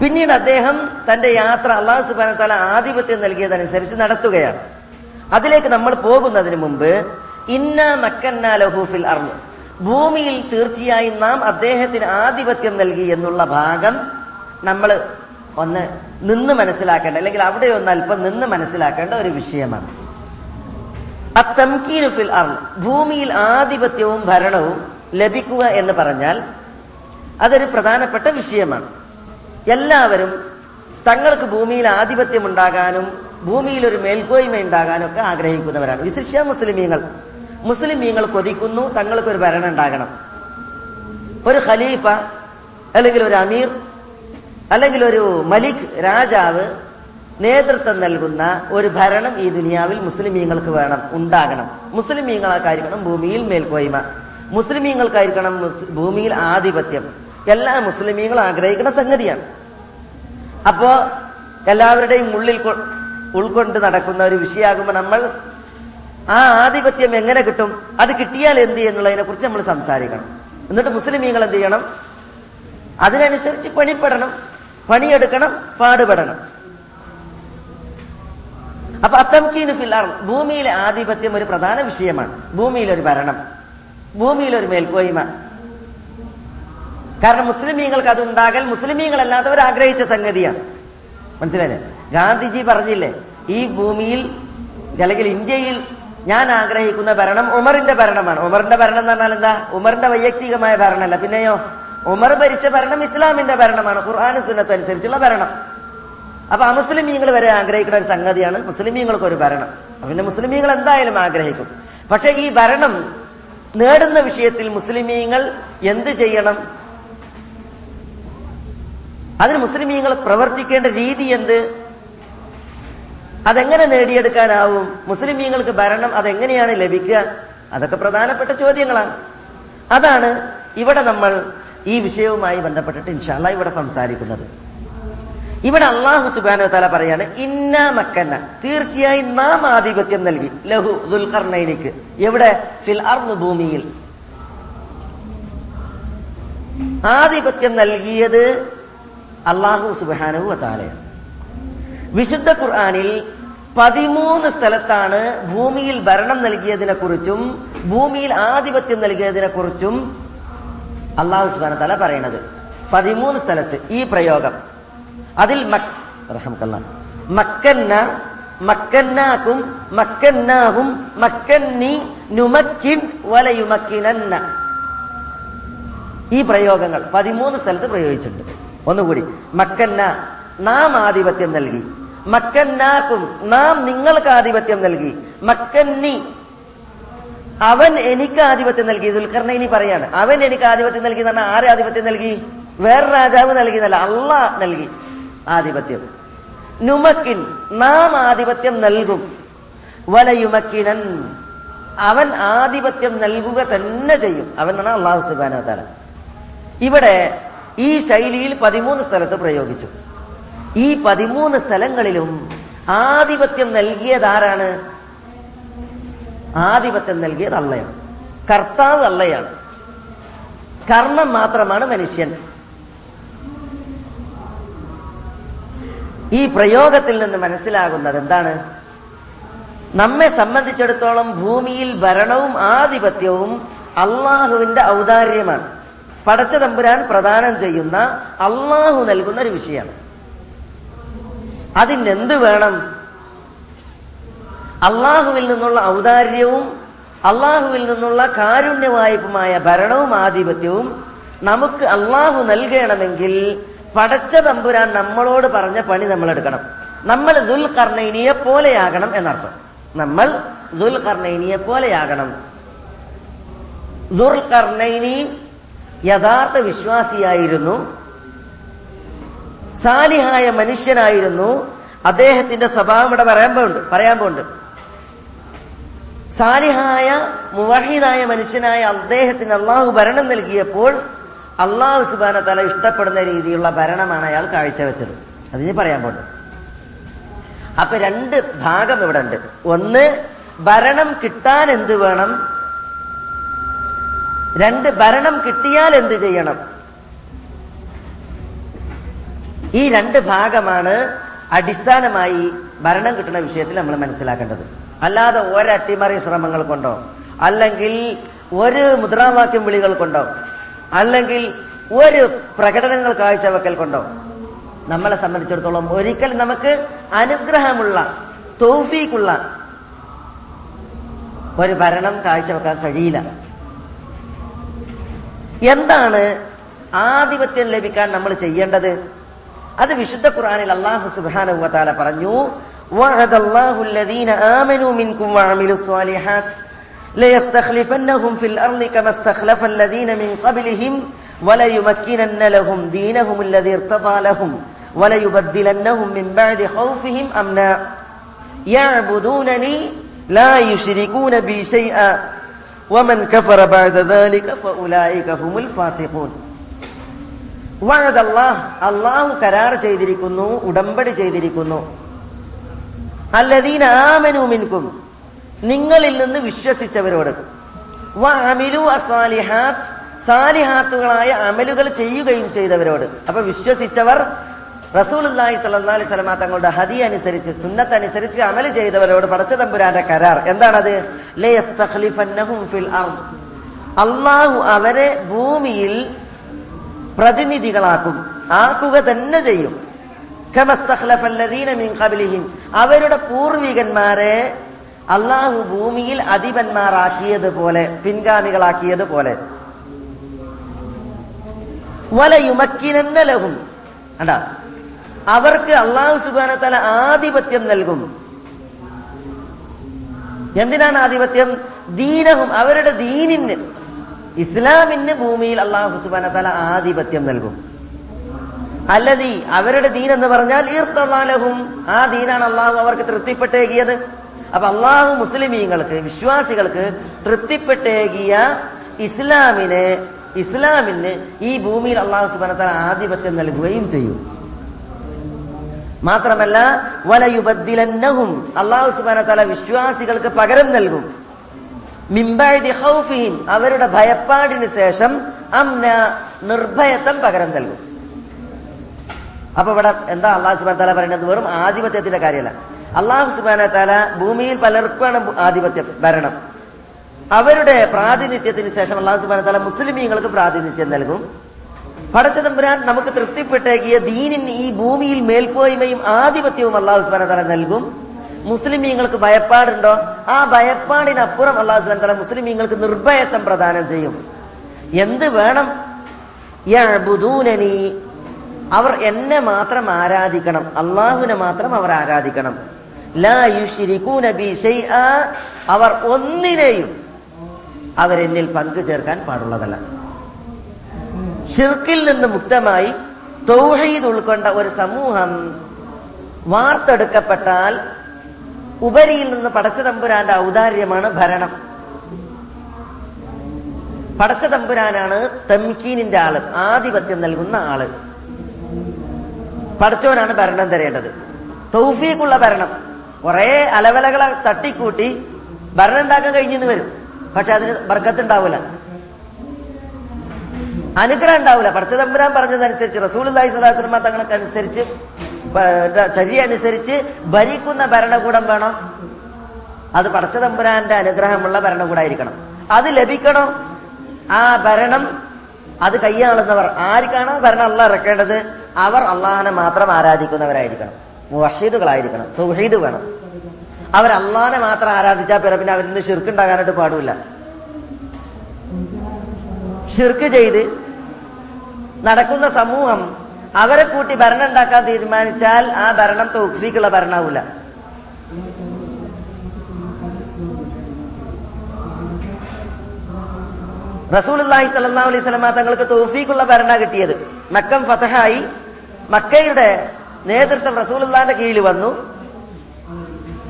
A: പിന്നീട് അദ്ദേഹം തന്റെ യാത്ര അള്ളാഹു സുബാന തല ആധിപത്യം നൽകിയതനുസരിച്ച് നടത്തുകയാണ്. അതിലേക്ക് നമ്മൾ പോകുന്നതിന് മുമ്പ് ഇന്ന മക്കന്ന ലഹൂഫിൽ അറിഞ്ഞു ഭൂമിയിൽ തീർച്ചയായും നാം അദ്ദേഹത്തിന് ആധിപത്യം നൽകി എന്നുള്ള ഭാഗം നമ്മൾ ഒന്ന് നിന്ന് മനസ്സിലാക്കേണ്ട അല്ലെങ്കിൽ അവിടെ ഒന്ന് അല്പം നിന്ന് മനസ്സിലാക്കേണ്ട ഒരു വിഷയമാണ്. അത്തംകീനു ഫിൽ അർൾ ഭൂമിയിൽ ആധിപത്യവും ഭരണവും ലഭിക്കുക എന്ന് പറഞ്ഞാൽ അതൊരു പ്രധാനപ്പെട്ട വിഷയമാണ്. എല്ലാവരും തങ്ങൾക്ക് ഭൂമിയിൽ ആധിപത്യം ഉണ്ടാകാനും ഭൂമിയിൽ ഒരു മേൽക്കോയ്മ ഉണ്ടാകാനും ഒക്കെ ആഗ്രഹിക്കുന്നവരാണ്. വിശിഷ്യ മുസ്ലിമീങ്ങൾ. മുസ്ലിമീങ്ങൾ കൊതിക്കുന്നു തങ്ങൾക്ക് ഒരു ഭരണം ഉണ്ടാകണം. ഒരു ഖലീഫ അല്ലെങ്കിൽ ഒരു അമീർ അല്ലെങ്കിൽ ഒരു മലിക് രാജാവ് നേതൃത്വം നൽകുന്ന ഒരു ഭരണം ഈ ദുനിയാവിൽ മുസ്ലിമീങ്ങൾക്ക് വേണം ഉണ്ടാകണം. മുസ്ലിമീങ്ങൾക്കായിരിക്കണം ഭൂമിയിൽ മേൽക്കോയ്മ. മുസ്ലിമീങ്ങൾക്കായിരിക്കണം മുസ്- ഭൂമിയിൽ ആധിപത്യം. എല്ലാ മുസ്ലിമീങ്ങളും ആഗ്രഹിക്കുന്ന സംഗതിയാണ്. അപ്പോ എല്ലാവരുടെയും ഉള്ളിൽ ഉൾക്കൊണ്ട് നടക്കുന്ന ഒരു വിഷയമാകുമ്പോൾ നമ്മൾ ആ ആധിപത്യം എങ്ങനെ കിട്ടും അത് കിട്ടിയാൽ എന്ത് എന്നുള്ളതിനെ കുറിച്ച് നമ്മൾ സംസാരിക്കണം. എന്നിട്ട് മുസ്ലിമീങ്ങൾ എന്ത് ചെയ്യണം? അതിനനുസരിച്ച് പണിപ്പെടണം പണിയെടുക്കണം പാടുപെടണം. അപ്പൊ അത്തംകീന് ഫില്ലാർ ഭൂമിയിലെ ആധിപത്യം ഒരു പ്രധാന വിഷയമാണ്. ഭൂമിയിലൊരു ഭരണം ഭൂമിയിലൊരു മേൽക്കോയ്മ. കാരണം മുസ്ലിമീങ്ങൾക്ക് അത് ഉണ്ടാകൽ മുസ്ലിമീങ്ങളല്ലാത്തവർ ആഗ്രഹിച്ച സംഗതിയാണ്. മനസ്സിലായില്ലേ? ഗാന്ധിജി പറഞ്ഞില്ലേ ഈ ഭൂമിയിൽ അല്ലെങ്കിൽ ഇന്ത്യയിൽ ഞാൻ ആഗ്രഹിക്കുന്ന ഭരണം ഉമറിന്റെ ഭരണമാണ്. ഉമറിന്റെ ഭരണം എന്ന് പറഞ്ഞാൽ എന്താ? ഉമറിന്റെ വൈയക്തികമായ ഭരണമല്ല. പിന്നെയോ ഉമർ ഭരിച്ച ഭരണം ഇസ്ലാമിന്റെ ഭരണമാണ്. ഖുർആാന സുന്നത്ത് അനുസരിച്ചുള്ള ഭരണം. അപ്പൊ അമുസ്ലിമീങ്ങൾ വരെ ആഗ്രഹിക്കുന്ന ഒരു സംഗതിയാണ് മുസ്ലിമീങ്ങൾക്ക് ഒരു ഭരണം. പിന്നെ മുസ്ലിമീങ്ങൾ എന്തായാലും ആഗ്രഹിക്കും. പക്ഷെ ഈ ഭരണം നേടുന്ന വിഷയത്തിൽ മുസ്ലിമീങ്ങൾ എന്ത് ചെയ്യണം? അതിന് മുസ്ലിമീങ്ങൾ പ്രവർത്തിക്കേണ്ട രീതി എന്ത്? അതെങ്ങനെ നേടിയെടുക്കാനാവും? മുസ്ലിമീങ്ങൾക്ക് ഭരണം അതെങ്ങനെയാണ് ലഭിക്കുക? അതൊക്കെ പ്രധാനപ്പെട്ട ചോദ്യങ്ങളാണ്. അതാണ് ഇവിടെ നമ്മൾ ഈ വിഷയവുമായി ബന്ധപ്പെട്ടിട്ട് ഇൻഷാല്ല ഇവിടെ സംസാരിക്കുന്നത്. ഇവിടെ അള്ളാഹു സുബാനോ തല പറയാണ് ഇന്ന മക്കന്ന. തീർച്ചയായും നാം ആധിപത്യം നൽകി. ലഹു ദുൽഖർണൈനിക്ക്. എവിടെ? ഫിൽ ഭൂമിയിൽ. ആധിപത്യം നൽകിയത് അള്ളാഹു സുബാനു താലയാണ് വിശുദ്ധ ഖുർആാനിൽ പതിമൂന്ന് സ്ഥലത്താണ് ഭൂമിയിൽ ഭരണം നൽകിയതിനെ കുറിച്ചും ഭൂമിയിൽ ആധിപത്യം നൽകിയതിനെ കുറിച്ചും അള്ളാഹു സുബാന തല പറയണത്. പതിമൂന്ന് സ്ഥലത്ത് ഈ പ്രയോഗം. അതിൽ. മക്കന്ന മക്കന്നാക്കും മക്കന്നാഹും മക്കന്നി നുമക്കിൻ വലയുമക്കിനന്ന. ഈ പ്രയോഗങ്ങൾ പതിമൂന്ന് സ്ഥലത്ത് പ്രയോഗിച്ചിട്ടുണ്ട്. ഒന്നുകൂടി. മക്കന്ന നാം ആധിപത്യം നൽകി. മക്കന്നാക്കും നാം നിങ്ങൾക്ക് ആധിപത്യം നൽകി. മക്കന്നി അവൻ എനിക്ക് ആധിപത്യം നൽകി. ദുൽഖർണൈനി പറയാണ് അവൻ എനിക്ക് ആധിപത്യം നൽകി എന്ന് പറഞ്ഞാൽ ആരെ ആധിപത്യം നൽകി? വേറെ രാജാവ് നൽകി എന്നല്ല അള്ളാഹ് നൽകി ആധിപത്യം. നുമക്കിൻ നാം ആധിപത്യം നൽകും. വലയുമക്കിനൻ അവൻ ആധിപത്യം നൽകുക തന്നെ ചെയ്യും. അവൻ എന്നാണ് അള്ളാഹു സുബാന ഇവിടെ ഈ ശൈലിയിൽ പതിമൂന്ന് സ്ഥലത്ത് പ്രയോഗിച്ചു. ഈ പതിമൂന്ന് സ്ഥലങ്ങളിലും ആധിപത്യം നൽകിയത് ആരാണ് ആധിപത്യം നൽകിയത് അള്ളയാണ്. കർത്താവ് അള്ളയാണ്. കർമ്മം മാത്രമാണ് മനുഷ്യൻ. ഈ പ്രയോഗത്തിൽ നിന്ന് മനസ്സിലാകുന്നത് എന്താണ്? നമ്മെ സംബന്ധിച്ചിടത്തോളം ഭൂമിയിൽ ഭരണവും ആധിപത്യവും അള്ളാഹുവിന്റെ ഔദാര്യമാണ്. പടച്ച തമ്പുരാൻ പ്രദാനം ചെയ്യുന്ന അള്ളാഹു നൽകുന്ന ഒരു വിഷയമാണ്. അതിനെന്ത് വേണം? അള്ളാഹുവിൽ നിന്നുള്ള ഔദാര്യവും അള്ളാഹുവിൽ നിന്നുള്ള കാരുണ്യവായ്പമായ ഭരണവും ആധിപത്യവും നമുക്ക് അള്ളാഹു നൽകണമെങ്കിൽ പടച്ച തമ്പുരാൻ നമ്മളോട് പറഞ്ഞ പണി നമ്മൾ എടുക്കണം നമ്മൾ ദുൽ പോലെയാകണം എന്നർത്ഥം. നമ്മൾ ദുൽ പോലെയാകണം. ദുൽ യഥാർത്ഥ വിശ്വാസിയായിരുന്നു. സാലിഹായ മനുഷ്യനായിരുന്നു. അദ്ദേഹത്തിന്റെ സ്വഭാവം ഇവിടെ പറയാൻ പോണ്ട് പറയാൻ പോകുന്നുണ്ട് സാലിഹായ മുവഹിദായ മനുഷ്യനായ അദ്ദേഹത്തിന് അള്ളാഹു ഭരണം നൽകിയപ്പോൾ അള്ളാഹു സുബാന തല ഇഷ്ടപ്പെടുന്ന രീതിയിലുള്ള ഭരണമാണ് അയാൾ കാഴ്ചവെച്ചത്. അതിന് പറയാൻ പോണ്ട്. അപ്പൊ രണ്ട് ഭാഗം ഇവിടെ ഉണ്ട്. ഒന്ന് ഭരണം കിട്ടാൻ എന്ത് വേണം? രണ്ട് ഭരണം കിട്ടിയാൽ എന്ത് ചെയ്യണം? ഈ രണ്ട് ഭാഗമാണ് അടിസ്ഥാനമായി ഭരണം കിട്ടുന്ന വിഷയത്തിൽ നമ്മൾ മനസ്സിലാക്കേണ്ടത്. അല്ലാതെ ഒരട്ടിമറി ശ്രമങ്ങൾ കൊണ്ടോ അല്ലെങ്കിൽ ഒരു മുദ്രാവാക്യം വിളികൾ കൊണ്ടോ അല്ലെങ്കിൽ ഒരു പ്രകടനങ്ങൾ കാഴ്ചവെക്കൽ കൊണ്ടോ. നമ്മളെ സംബന്ധിച്ചിടത്തോളം ഒരിക്കൽ നമുക്ക് അനുഗ്രഹമുള്ള തോഫീക്കുള്ള ഒരു ഭരണം കാഴ്ചവെക്കാൻ കഴിയില്ല. എന്താണ് ആധിപത്യം ലഭിക്കാൻ നമ്മൾ ചെയ്യേണ്ടത് അത് വിശുദ്ധ ഖുർആനിൽ അള്ളാഹു സുബ്ഹാനഹു വതആല പറഞ്ഞു وعد الله الذين آمنوا منكم وعملوا الصالحات ليستخلفنهم في الأرض كما استخلف الذين من قبلهم وليمكنن لهم دينهم الذي ارتضى لهم وليبدلنهم من بعد خوفهم أمنا يعبدونني لا يشركون بي شيئا ومن كفر بعد ذلك فأولئك هم الفاسقون وعد الله അള്ളാഹു കരാർ ചെയ്തിരിക്കുന്നു ഉടമ്പടി ചെയ്തിരിക്കുന്നു അല്ലദീന ആമനു മിൻകും നിങ്ങളിൽ നിന്ന് വിശ്വസിച്ചവരോട് വഅമിലു അസ്വാലിഹാത്ത് സാലിഹാത്തുകളായ അമലുകൾ ചെയ്യുകയും ചെയ്തവരോട് അപ്പൊ വിശ്വസിച്ചവർ റസൂലുള്ളാഹി സ്വല്ലല്ലാഹി സ്വലമ തങ്ങളുടെ ഹദി അനുസരിച്ച് സുന്നത്ത് അനുസരിച്ച് അമൽ ചെയ്തവരോട് പടച്ച തമ്പുരാന്റെ കരാർ. എന്താണത്? അള്ളാഹു അവരെ ഭൂമിയിൽ പ്രതിനിധികളാക്കും. ആക്കുക തന്നെ ചെയ്യും. അവരുടെ പൂർവികന്മാരെ അള്ളാഹു ഭൂമിയിൽ അധിപന്മാരാക്കിയതുപോലെ പിൻഗാമികളാക്കിയതുപോലെ. വലയുമക്കിനെന്ന ലഹും അണ്ട അവർക്ക് അള്ളാഹു സുബാന തല ആധിപത്യം നൽകും. എന്തിനാണ് ആധിപത്യം? ദീനഹും അവരുടെ ദീനിന് ഇസ്ലാമിന് ഭൂമിയിൽ അള്ളാഹു സുബാന തല ആധിപത്യം നൽകും. അല്ലതി അവരുടെ ദീൻ എന്ന് പറഞ്ഞാൽ ഈർത്തവാലഹും ആ ദീനാണ് അള്ളാഹു അവർക്ക് തൃപ്തിപ്പെട്ടേകിയത്. അപ്പൊ അള്ളാഹു മുസ്ലിമീങ്ങൾക്ക് വിശ്വാസികൾക്ക് തൃപ്തിപ്പെട്ടേകിയ ഇസ്ലാമിനെ ഇസ്ലാമിന് ഈ ഭൂമിയിൽ അള്ളാഹു സുബാന ആധിപത്യം നൽകുകയും ചെയ്യും. മാത്രമല്ല വലയുബദ്ദിലന്നഹും അള്ളാഹു സുബാന വിശ്വാസികൾക്ക് പകരം നൽകും. അവരുടെ ഭയപ്പാടിന് ശേഷം അംന നിർഭയത്വം പകരം നൽകും. അപ്പൊ ഇവിടെ എന്താ അള്ളാഹു സുബാൻ താല പറയുന്നത്? വെറും ആധിപത്യത്തിന്റെ കാര്യമല്ല. അള്ളാഹു സുബാന താല ഭൂമിയിൽ പലർക്കുമാണ് ആധിപത്യം ഭരണം. അവരുടെ പ്രാതിനിധ്യത്തിന് ശേഷം അള്ളാഹു സുബാന താല മുസ്ലിമീങ്ങൾക്ക് പ്രാതിനിധ്യം നൽകും. പടച്ചതമ്പുരാൻ നമുക്ക് തൃപ്തിപ്പെട്ടേക്കിയ ദീനിൻ ഈ ഭൂമിയിൽ മേൽക്കോയ്മയും ആധിപത്യവും അള്ളാഹു സുബാന താല നൽകും. മുസ്ലിമീങ്ങൾക്ക് ഭയപ്പാടുണ്ടോ? ആ ഭയപ്പാടിനപ്പുറം അള്ളാഹു സുബാൻ താല മുസ്ലിമീങ്ങൾക്ക് നിർഭയത്വം പ്രദാനം ചെയ്യും. എന്ത് വേണം? അവർ എന്നെ മാത്രം ആരാധിക്കണം. അള്ളാഹുവിനെ മാത്രം അവർ ആരാധിക്കണം. അവർ ഒന്നിനെയും അവരെന്നിൽ പങ്കു ചേർക്കാൻ പാടുള്ളതല്ല. ഷിർക്കിൽ നിന്ന് മുക്തമായി തൗഹീദ് ഉൾക്കൊണ്ട ഒരു സമൂഹം വാർത്തെടുക്കപ്പെട്ടാൽ ഉപരിയിൽ നിന്ന് പടച്ച തമ്പുരാന്റെ ഔദാര്യമാണ് ഭരണം. പടച്ചതമ്പുരാനാണ് തംകീനിന്റെ ആൾ ആധിപത്യം നൽകുന്ന ആൾ. പടച്ചവനാണ് ഭരണം തരേണ്ടത്. തൗഫീഖുള്ള ഭരണം. കുറെ അലവലകളെ തട്ടിക്കൂട്ടി ഭരണം ഉണ്ടാക്കാൻ കഴിഞ്ഞെന്ന് വരും. പക്ഷെ അതിന് ബർക്കത്തുണ്ടാവില്ല അനുഗ്രഹം ഉണ്ടാവില്ല. പടച്ചതമ്പുരാൻ പറഞ്ഞതനുസരിച്ച് റസൂൽ സ്വലാസ്ലമ തങ്ങൾക്ക് അനുസരിച്ച് ചര്യ അനുസരിച്ച് ഭരിക്കുന്ന ഭരണകൂടം വേണം. അത് പടച്ചതമ്പുരാന്റെ അനുഗ്രഹമുള്ള ഭരണകൂടമായിരിക്കണം അത് ലഭിക്കണം? ആ ഭരണം അത് കൈയാളുന്നവർ ആർക്കാണോ ഭരണം അല്ല ഇറക്കേണ്ടത്? അവർ അള്ളാഹനെ മാത്രം ആരാധിക്കുന്നവരായിരിക്കണം. വഷീദുകളായിരിക്കണം തൗഹീദ് വേണം. അവർ അള്ളാഹനെ മാത്രം ആരാധിച്ചാൽ പിറ പിന്നെ അവരിന്ന് ഷിർക്കുണ്ടാകാനായിട്ട് പാടില്ല ഷിർക്ക് ചെയ്ത് നടക്കുന്ന സമൂഹം അവരെ കൂട്ടി ഭരണം ഉണ്ടാക്കാൻ തീരുമാനിച്ചാൽ ആ ഭരണം തൗഫീക്കുള്ള ഭരണമാവില്ല റസൂലി സല്ലാ അലൈഹി സ്വലമ തങ്ങൾക്ക് തോഫീക്കുള്ള ഭരണ കിട്ടിയത്. മക്കം ഫതഹായി മക്കയുടെ നേതൃത്വം റസൂലുള്ളാന്റെ കീഴിൽ വന്നു.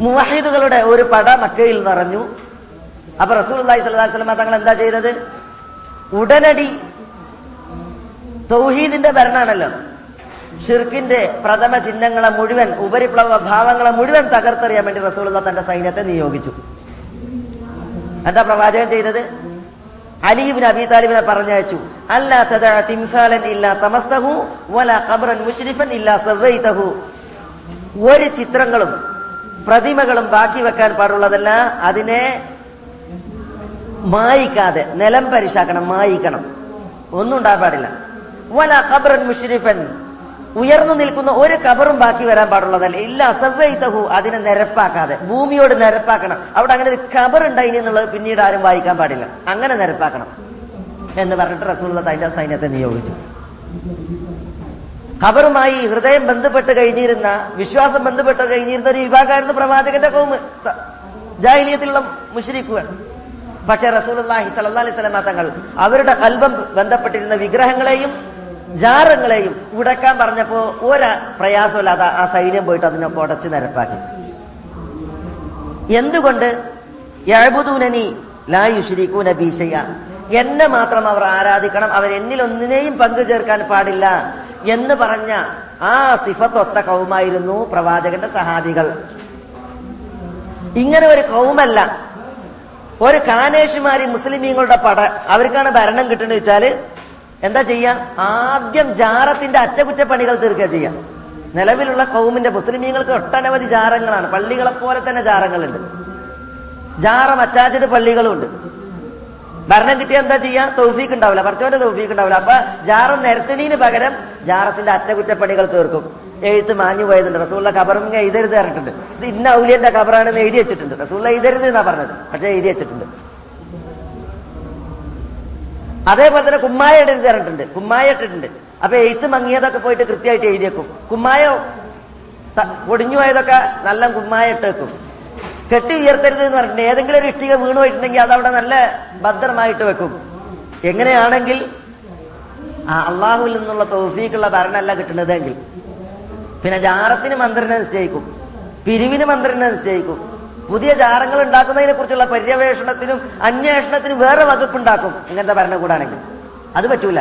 A: മുവാഹിദുകളുടെ ഒരു പട മക്കയിൽ നിറഞ്ഞു. അപ്പൊ റസൂൽ അള്ളാഹി സ്വല്ലാ സ്വലമ തങ്ങൾ എന്താ ചെയ്തത്? ഉടനടി തൗഹീദിന്റെ ഭരണാണല്ലോ. ഷിർക്കിന്റെ പ്രഥമ ചിഹ്നങ്ങളെ മുഴുവൻ ഉപരിപ്ലവ ഭാവങ്ങളെ മുഴുവൻ തകർത്തെറിയാൻ വേണ്ടി റസൂലുള്ള തന്റെ സൈന്യത്തെ നിയോഗിച്ചു. എന്താ പ്രവാചകൻ ചെയ്തത്? അലീബിൻ അബി താലിബിനെ പറഞ്ഞയച്ചു. ഒരു ചിത്രങ്ങളും പ്രതിമകളും ബാക്കി വെക്കാൻ പാടുള്ളതല്ല അതിനെ മായിക്കാതെ നിലം പരിശാക്കണം മായിക്കണം. ഒന്നും ഉണ്ടാകാൻ പാടില്ല. വല ഉയർന്നു നിൽക്കുന്ന ഒരു കബറും ബാക്കി വരാൻ പാടുള്ളതല്ല. ഇല്ല അസവൈതഹു അതിനെ നിരപ്പാക്കാതെ. ഭൂമിയോട് നിരപ്പാക്കണം. അവിടെ അങ്ങനെ ഒരു കബർ ഉണ്ടായിനി എന്നുള്ളത് പിന്നീട് ആരും വായിക്കാൻ പാടില്ല. അങ്ങനെ നിരപ്പാക്കണം. എന്ന് പറഞ്ഞിട്ട് റസൂൽ അതിന്റെ സൈന്യത്തെ നിയോഗിച്ചു. ഖബറുമായി ഹൃദയം ബന്ധപ്പെട്ട് കഴിഞ്ഞിരുന്ന വിശ്വാസം ബന്ധപ്പെട്ട് കഴിഞ്ഞിരുന്ന ഒരു വിഭാഗമായിരുന്നു പ്രവാചകന്റെ കോമ്. ജാഹിലിയത്തിലുള്ള മുഷരിക്കുകൾ പക്ഷെ റസൂലുള്ളാഹി സലഹ് അലൈഹി തങ്ങൾ അവരുടെ കൽബം ബന്ധപ്പെട്ടിരുന്ന വിഗ്രഹങ്ങളെയും ജാറങ്ങളെയും ഉടക്കാൻ പറഞ്ഞപ്പോ ഒരു പ്രയാസമില്ലാതെ ആ സൈന്യം പോയിട്ട് അതിനൊക്കെ ഉടച്ച് നിരപ്പാക്കി. എന്തുകൊണ്ട്? ലാ എന്നെ മാത്രം അവർ ആരാധിക്കണം അവർ എന്നിൽ ഒന്നിനെയും പങ്കു ചേർക്കാൻ പാടില്ല എന്ന് പറഞ്ഞ ആ സിഫത്തൊത്ത കൗമായിരുന്നു പ്രവാചകന്റെ സഹാബികൾ. ഇങ്ങനെ ഒരു കൗമല്ല. ഒരു കാനേഷുമാരി മുസ്ലിമീങ്ങളുടെ പട അവർക്കാണ് ഭരണം കിട്ടുന്നത് വെച്ചാൽ എന്താ ചെയ്യാ? ആദ്യം ജാറത്തിന്റെ അറ്റകുറ്റപ്പണികൾ തീർക്കുക ചെയ്യാം. നിലവിലുള്ള കൗമിന്റെ മുസ്ലിമീങ്ങൾക്ക് ഒട്ടനവധി ജാറങ്ങളാണ്. പള്ളികളെ പോലെ തന്നെ ജാറങ്ങളുണ്ട്. ജാറം അറ്റാച്ച്ഡ് പള്ളികളും ഉണ്ട് ഭരണം കിട്ടിയാൽ എന്താ ചെയ്യാ? തൗഫീക്ക് ഉണ്ടാവില്ല. പറച്ചോന്റെ തൗഫീക്ക് ഉണ്ടാവില്ല. അപ്പൊ ജാറം നിരത്തണീന് പകരം ജാറത്തിന്റെ അറ്റകുറ്റപ്പണികൾ തീർക്കും. എഴുത്ത് മാഞ്ഞു പോയതുണ്ട്. റസൂള്ള കബറും എഴുതരുത് പറഞ്ഞിട്ടുണ്ട്. ഇത് ഇന്ന ഔലിയന്റെ കബറാണെന്ന് എഴുതി വെച്ചിട്ടുണ്ട്. റസൂള്ള എഴുതരുത് എന്നാ പറഞ്ഞത്. പക്ഷെ എഴുതി വെച്ചിട്ടുണ്ട്. അതേപോലെ തന്നെ കുമ്മായ ഇടരുത് പറഞ്ഞിട്ടുണ്ട് കുമ്മായ ഇട്ടിട്ടുണ്ട്. അപ്പൊ എഴുത്ത് മങ്ങിയതൊക്കെ പോയിട്ട് കൃത്യമായിട്ട് എഴുതിയേക്കും കുമ്മായ പൊടിഞ്ഞു പോയതൊക്കെ നല്ല കുമ്മായ ഇട്ടേക്കും കെട്ടി ഉയർത്തരുത് എന്ന് പറഞ്ഞിട്ടുണ്ട്. ഏതെങ്കിലും ഒരു ഇഷ്ടിക വീണു പോയിട്ടുണ്ടെങ്കിൽ അതവിടെ നല്ല ഭദ്രമായിട്ട് വെക്കും. എങ്ങനെയാണെങ്കിൽ അള്ളാഹുവിൽ നിന്നുള്ള തോഫീക്കുള്ള ഭരണമല്ല കിട്ടുന്നതെങ്കിൽ. പിന്നെ ജാറത്തിന് മന്ത്രിനെ നിശ്ചയിക്കും. പിരിവിന് മന്ത്രിനെ നിശ്ചയിക്കും. പുതിയ ജാറങ്ങൾ ഉണ്ടാക്കുന്നതിനെ കുറിച്ചുള്ള പര്യവേഷണത്തിനും അന്വേഷണത്തിനും വേറെ വകുപ്പുണ്ടാക്കും. ഇങ്ങനത്തെ ഭരണകൂടാണെങ്കിൽ. അത് പറ്റൂല.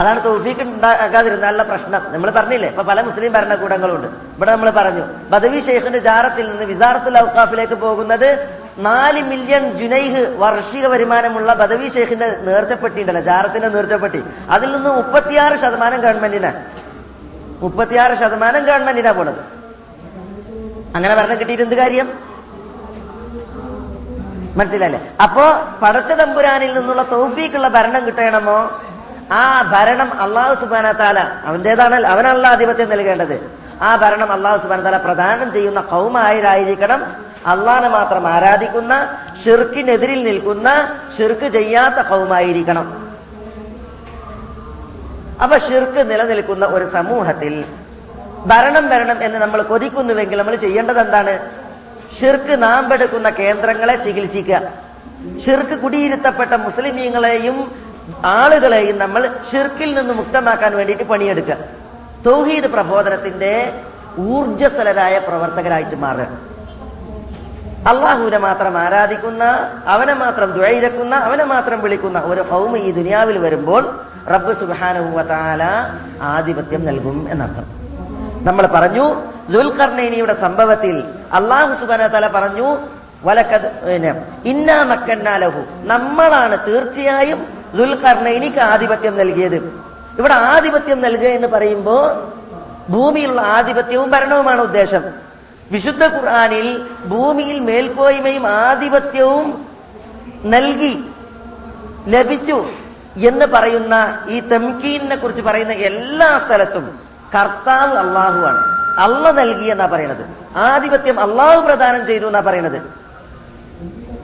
A: അതാണ് തൗഫീക്ക് ഉണ്ടാക്കാതിരുന്നാലുള്ള പ്രശ്നം. നമ്മൾ പറഞ്ഞില്ലേ ഇപ്പൊ പല മുസ്ലിം ഭരണകൂടങ്ങളുണ്ട്. ഇവിടെ നമ്മൾ പറഞ്ഞു ബദവി ഷെയ്ഖിന്റെ ജാറത്തിൽ നിന്ന് വിസാറത്തുൽ ഔക്കാഫിലേക്ക് പോകുന്നത് നാല് മില്യൺ ജുനൈഹ് വാർഷിക വരുമാനമുള്ള ബദവി ഷെയ്ഖിന്റെ നേർച്ചപ്പെട്ടി ഉണ്ടല്ലോ ജാറത്തിന്റെ നേർച്ചപ്പെട്ടി. അതിൽ നിന്ന് മുപ്പത്തിയാറ് ശതമാനം ഗവൺമെന്റിനാ. മുപ്പത്തിയാറ് ശതമാനം ഗവൺമെന്റിനാ പോണത്. അങ്ങനെ ഭരണം കിട്ടിയിട്ട് എന്ത് കാര്യം? മനസ്സിലല്ലേ അപ്പോ പടച്ച തമ്പുരാനിൽ നിന്നുള്ള തോഫീക്കുള്ള ഭരണം കിട്ടണമോ? ആ ഭരണം അള്ളാഹു സുബാന താല അവന്റേതാണ് അവനല്ല ആധിപത്യം നൽകേണ്ടത്. ആ ഭരണം അള്ളാഹു സുബാന താല പ്രദാനം ചെയ്യുന്ന കൗമായരായിരിക്കണം അള്ളാഹനെ മാത്രം ആരാധിക്കുന്ന ഷിർക്കിനെതിരിൽ നിൽക്കുന്ന ഷിർക്ക് ചെയ്യാത്ത കൗമായിരിക്കണം. അപ്പൊ ഷിർക്ക് നിലനിൽക്കുന്ന ഒരു സമൂഹത്തിൽ ഭരണം വരണം എന്ന് നമ്മൾ കൊതിക്കുന്നുവെങ്കിൽ നമ്മൾ ചെയ്യേണ്ടത് എന്താണ്? ഷിർക്ക് നാമ്പെടുക്കുന്ന കേന്ദ്രങ്ങളെ ചികിത്സിക്കുക. ഷിർക്ക് കുടിയിരുത്തപ്പെട്ട മുസ്ലിമീങ്ങളെയും ആളുകളെയും നമ്മൾ ഷിർക്കിൽ നിന്ന് മുക്തമാക്കാൻ വേണ്ടിയിട്ട് പണിയെടുക്കുക. തൗഹീദ് പ്രബോധനത്തിന്റെ ഊർജസ്വലരായ പ്രവർത്തകരായിട്ട് മാറുക. അള്ളാഹുവിനെ മാത്രം ആരാധിക്കുന്ന അവനെ മാത്രം ദ്വൈരക്കുന്ന അവനെ മാത്രം വിളിക്കുന്ന ഒരു ഹൗമ ഈ ദുനിയാവിൽ വരുമ്പോൾ റബ്ബ് സുബാനുവല ആധിപത്യം നൽകും എന്നർത്ഥം. നമ്മൾ പറഞ്ഞു ദുൽഖർണൈനിയുടെ സംഭവത്തിൽ അള്ളാഹു സുബാന തല പറഞ്ഞു വലക്കത് ഇന്നാ മക്കന്നാലഹു നമ്മളാണ് തീർച്ചയായും ദുൽഖർണൈനിക്ക് ആധിപത്യം നൽകിയത്. ഇവിടെ ആധിപത്യം നൽകുക എന്ന് പറയുമ്പോൾ ഭൂമിയിലുള്ള ആധിപത്യവും ഭരണവുമാണ് ഉദ്ദേശം. വിശുദ്ധ ഖുർആാനിൽ ഭൂമിയിൽ മേൽക്കോയ്മയും ആധിപത്യവും നൽകി ലഭിച്ചു എന്ന് പറയുന്ന ഈ തംകീനെ കുറിച്ച് പറയുന്ന എല്ലാ സ്ഥലത്തും കർത്താവ് അള്ളാഹുവാണ് അള്ള നൽകി എന്നാ പറയണത്. ആധിപത്യം അള്ളാഹു പ്രദാനം ചെയ്തു എന്നാ പറയണത്.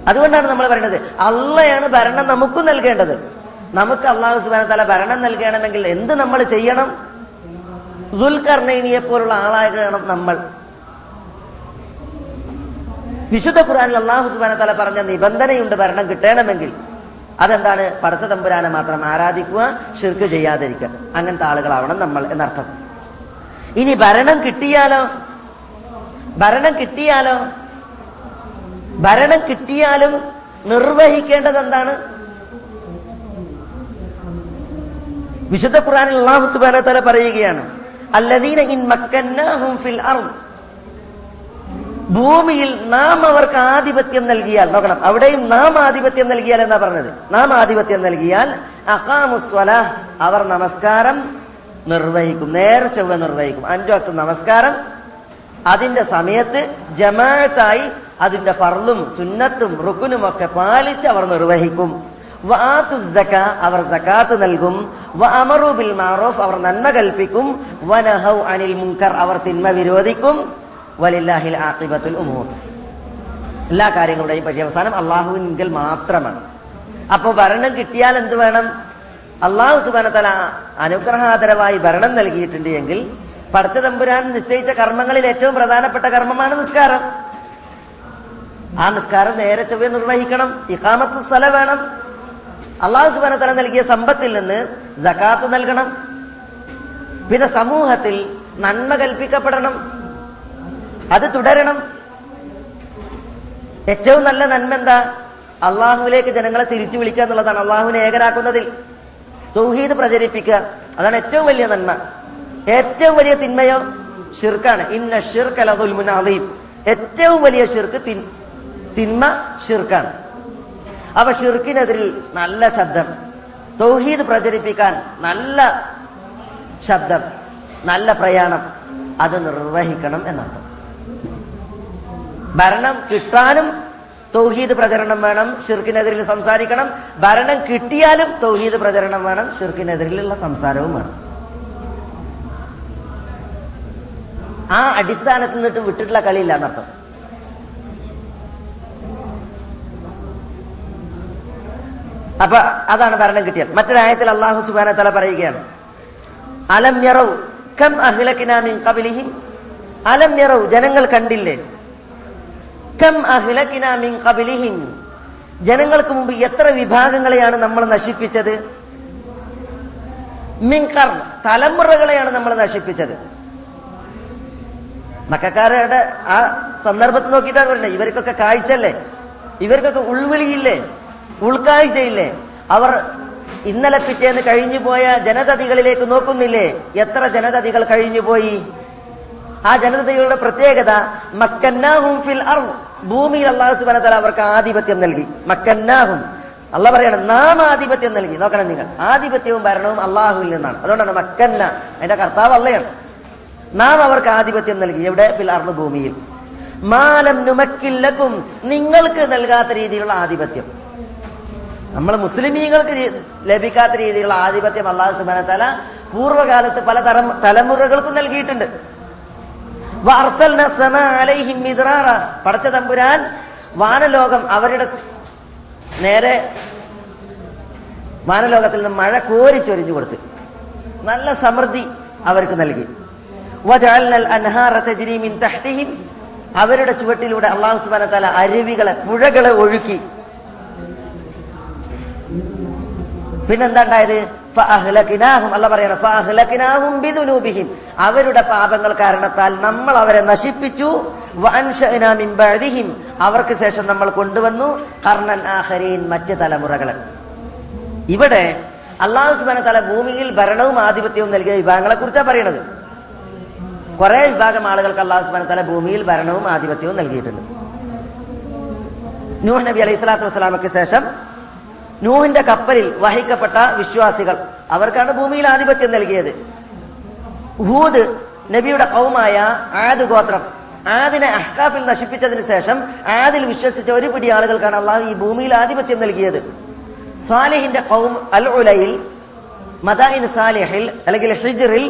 A: അതുകൊണ്ടാണ് നമ്മൾ പറയുന്നത് അള്ളയാണ് ഭരണം നമുക്കും നൽകേണ്ടത്. നമുക്ക് അള്ളാഹു സുബാന തല ഭരണം നൽകണമെങ്കിൽ എന്ത് നമ്മൾ ചെയ്യണം? ദുൽഖർണൈനിയെ പോലുള്ള ആളാകണം നമ്മൾ. വിശുദ്ധ ഖുർആനിൽ അള്ളാഹു സുബാന തല പറഞ്ഞ നിബന്ധനയുണ്ട് ഭരണം കിട്ടണമെങ്കിൽ. അതെന്താണ്? പടച്ച തമ്പുരാനെ മാത്രം ആരാധിക്കുക ഷിർക്ക് ചെയ്യാതിരിക്കുക. അങ്ങനത്തെ ആളുകളാവണം നമ്മൾ എന്നർത്ഥം. ഇനി ഭരണം കിട്ടിയാലോ? ഭരണം കിട്ടിയാലോ? ഭരണം കിട്ടിയാലും നിർവഹിക്കേണ്ടത് എന്താണ്? വിശുദ്ധ ഖുറാനിൽ അള്ളാഹു സുബാന തല പറയുകയാണ് അല്ലദീന ഇൻ മക്കന്നാഹും ഫിൽ അർദ്. ഭൂമിയിൽ നാം അവർക്ക് ആധിപത്യം നൽകിയാൽ നോക്കണം അവിടെയും നാം ആധിപത്യം നൽകിയാൽ എന്നാ പറഞ്ഞത്? നാം ആധിപത്യം നൽകിയാൽ അവർ നമസ്കാരം നിർവഹിക്കും. നേരെ ചൊവ്വ നിർവഹിക്കും. അഞ്ചു വക്ത നമസ്കാരം. അതിന്റെ സമയത്ത് ജമാഅത്തായി അതിന്റെ ഫർളും സുന്നത്തും റുക്കുനും ഒക്കെ പാലിച്ച് അവർ നിർവഹിക്കും. അവർ സകാത്ത് നൽകും. വഅമറു ബിൽ മാറൂഫ് അവർ നന്മ കൽപ്പിക്കും. അനിൽ മുങ്കർ അവർ തിന്മ വിരോധിക്കും. വലില്ലാഹിൽ ആഖിബത്തുൽ ഉമൂർ. എല്ലാ കാര്യങ്ങളുടെയും പര്യവസാനം അള്ളാഹുവിൻ മാത്രമാണ്. അപ്പൊ ഭരണം കിട്ടിയാൽ എന്ത് വേണം? അള്ളാഹു സുബാനത്തല അനുഗ്രഹാതരമായി ഭരണം നൽകിയിട്ടുണ്ട് എങ്കിൽ പടച്ച തമ്പുരാൻ നിശ്ചയിച്ച കർമ്മങ്ങളിൽ ഏറ്റവും പ്രധാനപ്പെട്ട കർമ്മമാണ് നിസ്കാരം. ആ നിസ്കാരം നേരെ ചൊവ്വ നിർവഹിക്കണം ഇഹാമത്ത് സ്ഥല വേണം. അള്ളാഹു സുബാനത്തല നൽകിയ സമ്പത്തിൽ നിന്ന് ജക്കാത്ത് നൽകണം. പിന്നെ സമൂഹത്തിൽ നന്മ കൽപ്പിക്കപ്പെടണം. അത് തുടരണം. ഏറ്റവും നല്ല നന്മ എന്താ? അള്ളാഹുവിലേക്ക് ജനങ്ങളെ തിരിച്ചു വിളിക്കുക എന്നുള്ളതാണ്. അള്ളാഹുവിനെ ഏകനാക്കുന്നതിൽ തൗഹീദ് പ്രചരിപ്പിക്കുക. അതാണ് ഏറ്റവും വലിയ നന്മ. ഏറ്റവും വലിയ തിന്മയോ ഷിർക്കാണ് ഇന്ന ഷിർക്ക് അലഹുൽമുനാദീം ഏറ്റവും വലിയ ഷിർക്ക് തിന്മ ഷിർക്കാണ് അപ്പൊ ഷിർക്കിനെതിരിൽ നല്ല ശബ്ദം. തൗഹീദ് പ്രചരിപ്പിക്കാൻ നല്ല ശബ്ദം നല്ല പ്രയാണം. അത് നിർവഹിക്കണം എന്നർത്ഥം. ഭരണം കിട്ടാനും തൗഹീദ് പ്രചരണം വേണം ഷിർക്കിനെതിരിൽ സംസാരിക്കണം. ഭരണം കിട്ടിയാലും തൗഹീദ് പ്രചരണം വേണം ഷിർക്കിനെതിരിലുള്ള സംസാരവും വേണം. ആ അടിസ്ഥാനത്തിൽ നിന്നിട്ട് വിട്ടിട്ടുള്ള കളിയില്ല എന്നർത്ഥം. അപ്പൊ അതാണ് ഭരണം കിട്ടിയത്. മറ്റൊരായത്തിൽ അള്ളാഹു സുബാന തല പറയുകയാണ് അലം യറവ് കം അഹ്ലക്കിന മിൻ ഖബലിഹിം? അലം യറവ് ജനങ്ങൾ കണ്ടില്ലേ? കം മിൻ ജനങ്ങൾക്ക് മുമ്പ് എത്ര വിഭാഗങ്ങളെയാണ് നമ്മൾ നശിപ്പിച്ചത്? മിൻ തലമുറകളെയാണ് നമ്മൾ നശിപ്പിച്ചത്. മക്കാരുടെ ആ സന്ദർഭത്ത് നോക്കിയിട്ടാണ് പറയുന്നത് ഇവർക്കൊക്കെ കാഴ്ചല്ലേ ഇവർക്കൊക്കെ ഉൾവിളിയില്ലേ? ഉൾക്കാഴ്ചയില്ലേ? അവർ ഇന്നലെ പിറ്റേന്ന് കഴിഞ്ഞു പോയ ജനതതികളിലേക്ക് നോക്കുന്നില്ലേ? എത്ര ജനതതികൾ കഴിഞ്ഞു പോയി ആ ജനതയുടെ പ്രത്യേകത മക്കന്നാഹും ഫിൽ ഭൂമിയിൽ അള്ളാഹു സുബാനത്തല അവർക്ക് ആധിപത്യം നൽകി. മക്കന്നാഹും. അല്ല പറയണം നാം ആധിപത്യം നൽകി. നോക്കണം നിങ്ങൾ. ആധിപത്യവും ഭരണവും അള്ളാഹുവിൽ നിന്നാണ്. അതുകൊണ്ടാണ് മക്കന്ന അതിന്റെ കർത്താവ് അല്ലയാണ് നാം അവർക്ക് ആധിപത്യം നൽകി. എവിടെ? ഫിൽ അർന്ന് ഭൂമിയിൽ. മാലം നുമക്കില്ലക്കും നിങ്ങൾക്ക് നൽകാത്ത രീതിയിലുള്ള ആധിപത്യം. നമ്മൾ മുസ്ലിമീങ്ങൾക്ക് ലഭിക്കാത്ത രീതിയിലുള്ള ആധിപത്യം അള്ളാഹു സുബാന തല പൂർവകാലത്ത് പല തലമുറകൾക്കും നൽകിയിട്ടുണ്ട്. പടച്ച തമ്പുരാൻ വാനലോകം അവരുടെ നേരെ വാനലോകത്തിൽ നിന്ന് മഴ കോരിച്ചൊരിഞ്ഞു കൊടുത്ത്. നല്ല സമൃദ്ധി അവർക്ക് നൽകി. അവരുടെ ചുവട്ടിലൂടെ അള്ളാഹു സുബാന അരുവികളെ പുഴകളെ ഒഴുക്കി. പിന്നെന്താ ഉണ്ടായത്? അല്ല പറയണം അവരുടെ പാപങ്ങൾ കാരണത്താൽ നമ്മൾ അവരെ നശിപ്പിച്ചു. അവർക്ക് ശേഷം നമ്മൾ കൊണ്ടുവന്നു. കർണൻ ആഖരീൻ മറ്റ് തലമുറകളെ. ഇവിടെ അള്ളാഹു സുബാന തല ഭൂമിയിൽ ഭരണവും ആധിപത്യവും നൽകിയ വിഭാഗങ്ങളെ കുറിച്ചാണ് പറയണത്. കുറെ വിഭാഗം ആളുകൾക്ക് അള്ളാഹു സുബാന തല ഭൂമിയിൽ ഭരണവും ആധിപത്യവും നൽകിയിട്ടുണ്ട്. നൂഹ് നബി അലൈഹി സ്വലാത്തു വസ്സലാമയ്ക്ക് ശേഷം നൂഹിന്റെ കപ്പലിൽ വഹിക്കപ്പെട്ട വിശ്വാസികൾ. അവർക്കാണ് ഭൂമിയിൽ ആധിപത്യം നൽകിയത്. ഹൂദ് നബിയുടെ കൗമായ ആദ് ഗോത്രം. ആദിനെ അഹ്കാഫിൽ നശിപ്പിച്ചതിന് ശേഷം ആദിൽ വിശ്വസിച്ച ഒരു പിടി ആളുകൾക്കാണ് അള്ളാഹു ഈ ഭൂമിയിൽ ആധിപത്യം നൽകിയത്. സാലിഹിന്റെ കൗം അൽ ഉലയിൽ മദായിൻ സാലിഹിൽ അല്ലെങ്കിൽ ഹിജറിൽ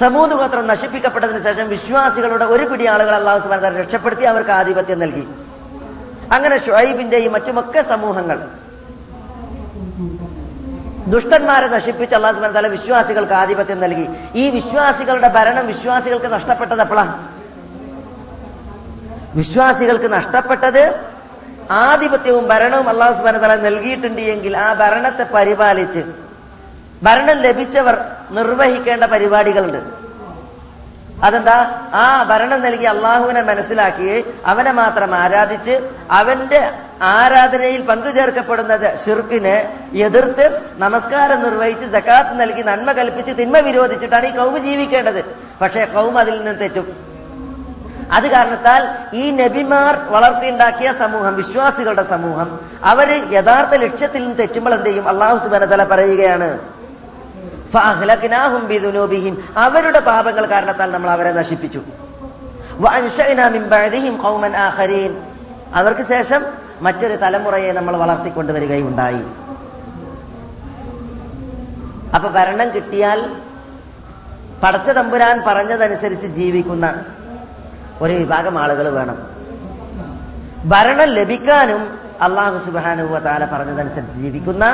A: സമൂത് ഗോത്രം നശിപ്പിക്കപ്പെട്ടതിന് ശേഷം വിശ്വാസികളുടെ ഒരു പിടി ആളുകൾ അള്ളാഹു സുബാൻ രക്ഷപ്പെടുത്തി അവർക്ക് ആധിപത്യം നൽകി. അങ്ങനെ ഷുഹൈബിന്റെയും മറ്റുമൊക്കെ സമൂഹങ്ങൾ ദുഷ്ടന്മാരെ നശിപ്പിച്ച് അള്ളാഹു സുബാൻ തല വിശ്വാസികൾക്ക് ആധിപത്യം നൽകി. ഈ വിശ്വാസികളുടെ ഭരണം വിശ്വാസികൾക്ക് നഷ്ടപ്പെട്ടത് എപ്പോഴാ? വിശ്വാസികൾക്ക് നഷ്ടപ്പെട്ടത് ആധിപത്യവും ഭരണവും അള്ളാഹു സുബാന തല നൽകിയിട്ടുണ്ട് എങ്കിൽ ആ ഭരണത്തെ പരിപാലിച്ച് ഭരണം ലഭിച്ചവർ നിർവഹിക്കേണ്ട പരിപാടികളുണ്ട്. അതെന്താ? ആ ഭരണം നൽകി അള്ളാഹുവിനെ മനസ്സിലാക്കി അവനെ മാത്രം ആരാധിച്ച് അവന്റെ ആരാധനയിൽ പങ്കുചേർക്കപ്പെടുന്നത് ഷിർക്കിനെ എതിർത്ത് നമസ്കാരം നിർവഹിച്ച് ജക്കാത്ത് നൽകി നന്മ കൽപ്പിച്ച് തിന്മ വിരോധിച്ചിട്ടാണ് ഈ കൗമ ജീവിക്കേണ്ടത്. പക്ഷേ കൗമ അതിൽ നിന്ന് തെറ്റും. അത് കാരണത്താൽ ഈ നബിമാർ വളർത്തിയുണ്ടാക്കിയ സമൂഹം വിശ്വാസികളുടെ സമൂഹം അവർ യഥാർത്ഥ ലക്ഷ്യത്തിൽ നിന്ന് തെറ്റുമ്പോൾ എന്ത് ചെയ്യും? അള്ളാഹു സുബാന പറയുകയാണ് ഫഅഹ്ലക്നാഹും ബിദുനൂബിഹിം അവരുടെ പാപങ്ങൾ കാരണത്താൽ നമ്മൾ അവരെ നശിപ്പിച്ചു. അവർക്ക് ശേഷം മറ്റൊരു തലമുറയെ നമ്മൾ വളർത്തിക്കൊണ്ടുവരികയുണ്ടായി അപ്പൊ ഭരണം കിട്ടിയാൽ പടച്ച തമ്പുരാൻ പറഞ്ഞതനുസരിച്ച് ജീവിക്കുന്ന ഒരു വിഭാഗം ആളുകൾ വേണം. ഭരണം ലഭിക്കാനും അള്ളാഹു സുബാനുവ താല പറഞ്ഞതനുസരിച്ച് ജീവിക്കുന്ന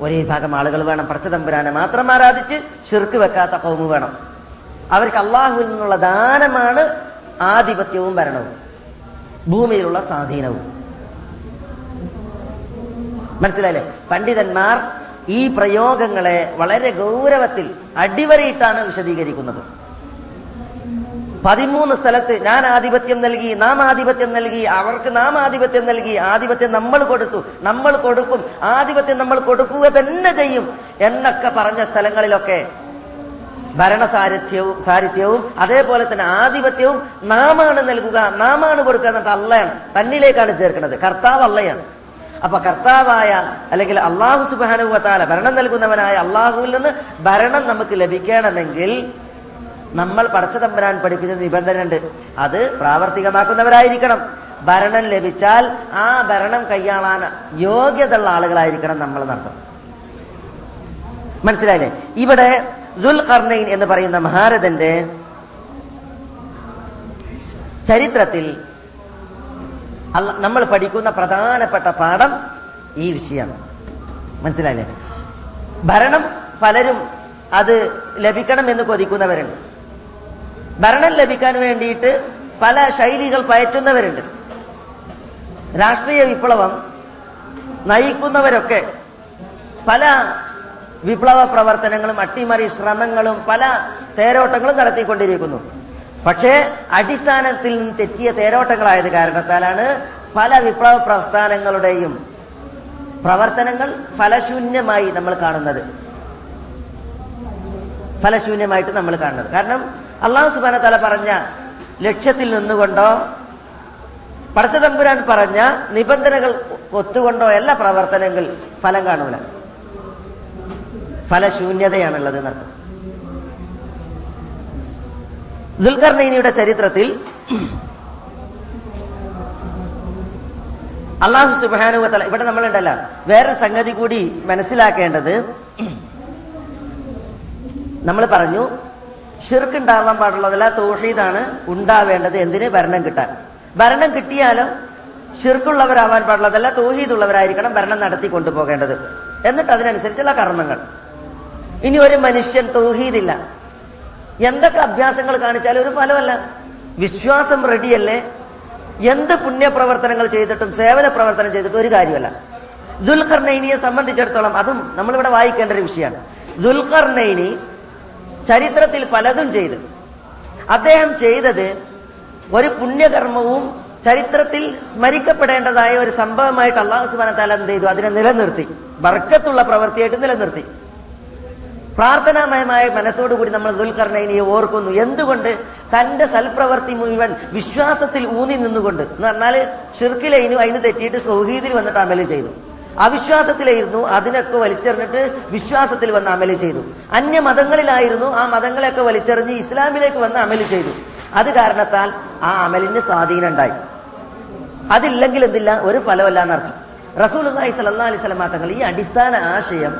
A: ഒരു ഭാഗം ആളുകൾ വേണം. പടച്ചതമ്പുരാനെ മാത്രം ആരാധിച്ച് ഷിർക്ക് വെക്കാത്ത കൗമ് വേണം. അവർക്ക് അള്ളാഹുവിൽ നിന്നുള്ള ദാനമാണ് ആധിപത്യവും ഭരണവും. ഭൂമിയിലുള്ള സ്വാധീനവും. മനസ്സിലായില്ലേ? പണ്ഡിതന്മാർ ഈ പ്രയോഗങ്ങളെ വളരെ ഗൗരവത്തിൽ അടിവരയിട്ടാണ് വിശദീകരിക്കുന്നത്. പതിമൂന്ന് സ്ഥലത്ത് ഞാൻ ആധിപത്യം നൽകി നാം ആധിപത്യം നൽകി അവർക്ക് നാം ആധിപത്യം നൽകി ആധിപത്യം നമ്മൾ കൊടുത്തു. നമ്മൾ കൊടുക്കും. ആധിപത്യം നമ്മൾ കൊടുക്കുക തന്നെ ചെയ്യും. എന്നൊക്കെ പറഞ്ഞ സ്ഥലങ്ങളിലൊക്കെ ഭരണസാരഥ്യവും സാരിധ്യവും അതേപോലെ തന്നെ ആധിപത്യവും നാമാണ് നൽകുക നാമാണ് കൊടുക്കുക എന്നിട്ട് അള്ളയാണ്. തന്നിലേക്കാണ് ചേർക്കുന്നത്. കർത്താവ് അള്ളയാണ്. അപ്പൊ കർത്താവായ അല്ലെങ്കിൽ അള്ളാഹു സുബാനുവത്താല ഭരണം നൽകുന്നവനായ അള്ളാഹുവിൽ നിന്ന് ഭരണം നമുക്ക് ലഭിക്കണമെങ്കിൽ നമ്മൾ പടച്ച തമ്പുരാൻ പഠിപ്പിച്ച നിബന്ധന ഉണ്ട് അത് പ്രാവർത്തികമാക്കുന്നവരായിരിക്കണം. ഭരണം ലഭിച്ചാൽ ആ ഭരണം കൈയാളാൻ യോഗ്യതയുള്ള ആളുകളായിരിക്കണം നമ്മൾ നടത്തുന്നത് മനസ്സിലായില്ലേ? ഇവിടെ ദുൽ ഖർണൈൻ എന്ന് പറയുന്ന മഹാരഥന്റെ ചരിത്രത്തിൽ നമ്മൾ പഠിക്കുന്ന പ്രധാനപ്പെട്ട പാഠം ഈ വിഷയമാണ്. മനസ്സിലായില്ലേ? ഭരണം പലരും അത് ലഭിക്കണം എന്ന് കൊതിക്കുന്നവരുണ്ട്. ഭരണം ലഭിക്കാൻ വേണ്ടിയിട്ട് പല ശൈലികൾ പയറ്റുന്നവരുണ്ട്. രാഷ്ട്രീയ വിപ്ലവം നയിക്കുന്നവരൊക്കെ പല വിപ്ലവ പ്രവർത്തനങ്ങളും അട്ടിമറി ശ്രമങ്ങളും പല തേരോട്ടങ്ങളും നടത്തിക്കൊണ്ടിരിക്കുന്നു. പക്ഷേ അടിസ്ഥാനത്തിൽ നിന്ന് തെറ്റിയ തേരോട്ടങ്ങളായത് കാരണത്താലാണ് പല വിപ്ലവ പ്രസ്ഥാനങ്ങളുടെയും പ്രവർത്തനങ്ങൾ ഫലശൂന്യമായി നമ്മൾ കാണുന്നത്. ഫലശൂന്യമായിട്ട് നമ്മൾ കാണുന്നത്. കാരണം അള്ളാഹു സുബാന തല പറഞ്ഞ ലക്ഷ്യത്തിൽ നിന്നുകൊണ്ടോ പടച്ച തമ്പുരാൻ പറഞ്ഞ നിബന്ധനകൾ ഒത്തുകൊണ്ടോ എല്ലാ പ്രവർത്തനങ്ങൾ ഫലം കാണൂല. ഫലശൂന്യതയാണുള്ളത് എന്നർത്ഥം. ചരിത്രത്തിൽ അള്ളാഹു സുബാനുവത്തല ഇവിടെ നമ്മളുണ്ടല്ലോ വേറെ സംഗതി കൂടി മനസ്സിലാക്കേണ്ടത്. നമ്മൾ പറഞ്ഞു ഷിർക്ക് ഉണ്ടാവാൻ പാടുള്ളതല്ല തോഹീദാണ് ഉണ്ടാവേണ്ടത്. എന്തിന്? ഭരണം കിട്ടാൻ. ഭരണം കിട്ടിയാലും ഷിർക്കുള്ളവരാവാൻ പാടുള്ളതല്ല തോഹീദുള്ളവരായിരിക്കണം ഭരണം നടത്തി കൊണ്ടുപോകേണ്ടത്. എന്നിട്ട് അതിനനുസരിച്ചുള്ള കർമ്മങ്ങൾ. ഇനി ഒരു മനുഷ്യൻ തൗഹീദില്ല. എന്തൊക്കെ അഭ്യാസങ്ങൾ കാണിച്ചാലും ഒരു ഫലമല്ല. വിശ്വാസം റെഡിയല്ലേ? എന്ത് പുണ്യപ്രവർത്തനങ്ങൾ ചെയ്തിട്ടും സേവന പ്രവർത്തനം ചെയ്തിട്ടും ഒരു കാര്യമല്ല. ദുൽഖർനൈനിയെ സംബന്ധിച്ചിടത്തോളം അതും നമ്മളിവിടെ വായിക്കേണ്ട ഒരു വിഷയമാണ്. ദുൽഖർനൈനി ചരിത്രത്തിൽ പലതും ചെയ്തു. അദ്ദേഹം ചെയ്തത് ഒരു പുണ്യകർമ്മവും ചരിത്രത്തിൽ സ്മരിക്കപ്പെടേണ്ടതായ ഒരു സംഭവമായിട്ട് അള്ളാഹു സുബാന താല എന്ത് ചെയ്തു? അതിനെ നിലനിർത്തി. ബർക്കത്തുള്ള പ്രവൃത്തിയായിട്ട് നിലനിർത്തി. പ്രാർത്ഥനാമയമായ മനസ്സോടുകൂടി നമ്മൾ ദുൽഖർണൈനിയെ ഓർക്കുന്നു. എന്തുകൊണ്ട്? തന്റെ സൽപ്രവർത്തി മുഴുവൻ വിശ്വാസത്തിൽ ഊന്നി നിന്നുകൊണ്ട്. എന്ന് പറഞ്ഞാൽ ഷിർക്കിലൈനു അതിന് തെറ്റിയിട്ട് സൗഹീദിൽ വന്നിട്ട് അമൽ ചെയ്തു. അവിശ്വാസത്തിലായിരുന്നു അതിനൊക്കെ വലിച്ചെറിഞ്ഞിട്ട് വിശ്വാസത്തിൽ വന്ന് അമൽ ചെയ്തു. അന്യ മതങ്ങളിലായിരുന്നു ആ മതങ്ങളെയൊക്കെ വലിച്ചെറിഞ്ഞ് ഇസ്ലാമിലേക്ക് വന്ന് അമൽ ചെയ്തു. അത് കാരണത്താൽ ആ അമലിന് സ്വാധീനം ഉണ്ടായി അതില്ലെങ്കിൽ എന്തില്ല ഒരു ഫലമല്ല എന്നർത്ഥം റസൂൽ അള്ളാഹി സല്ലാ അലൈഹി സ്വലമാ തങ്ങൾ ഈ അടിസ്ഥാന ആശയം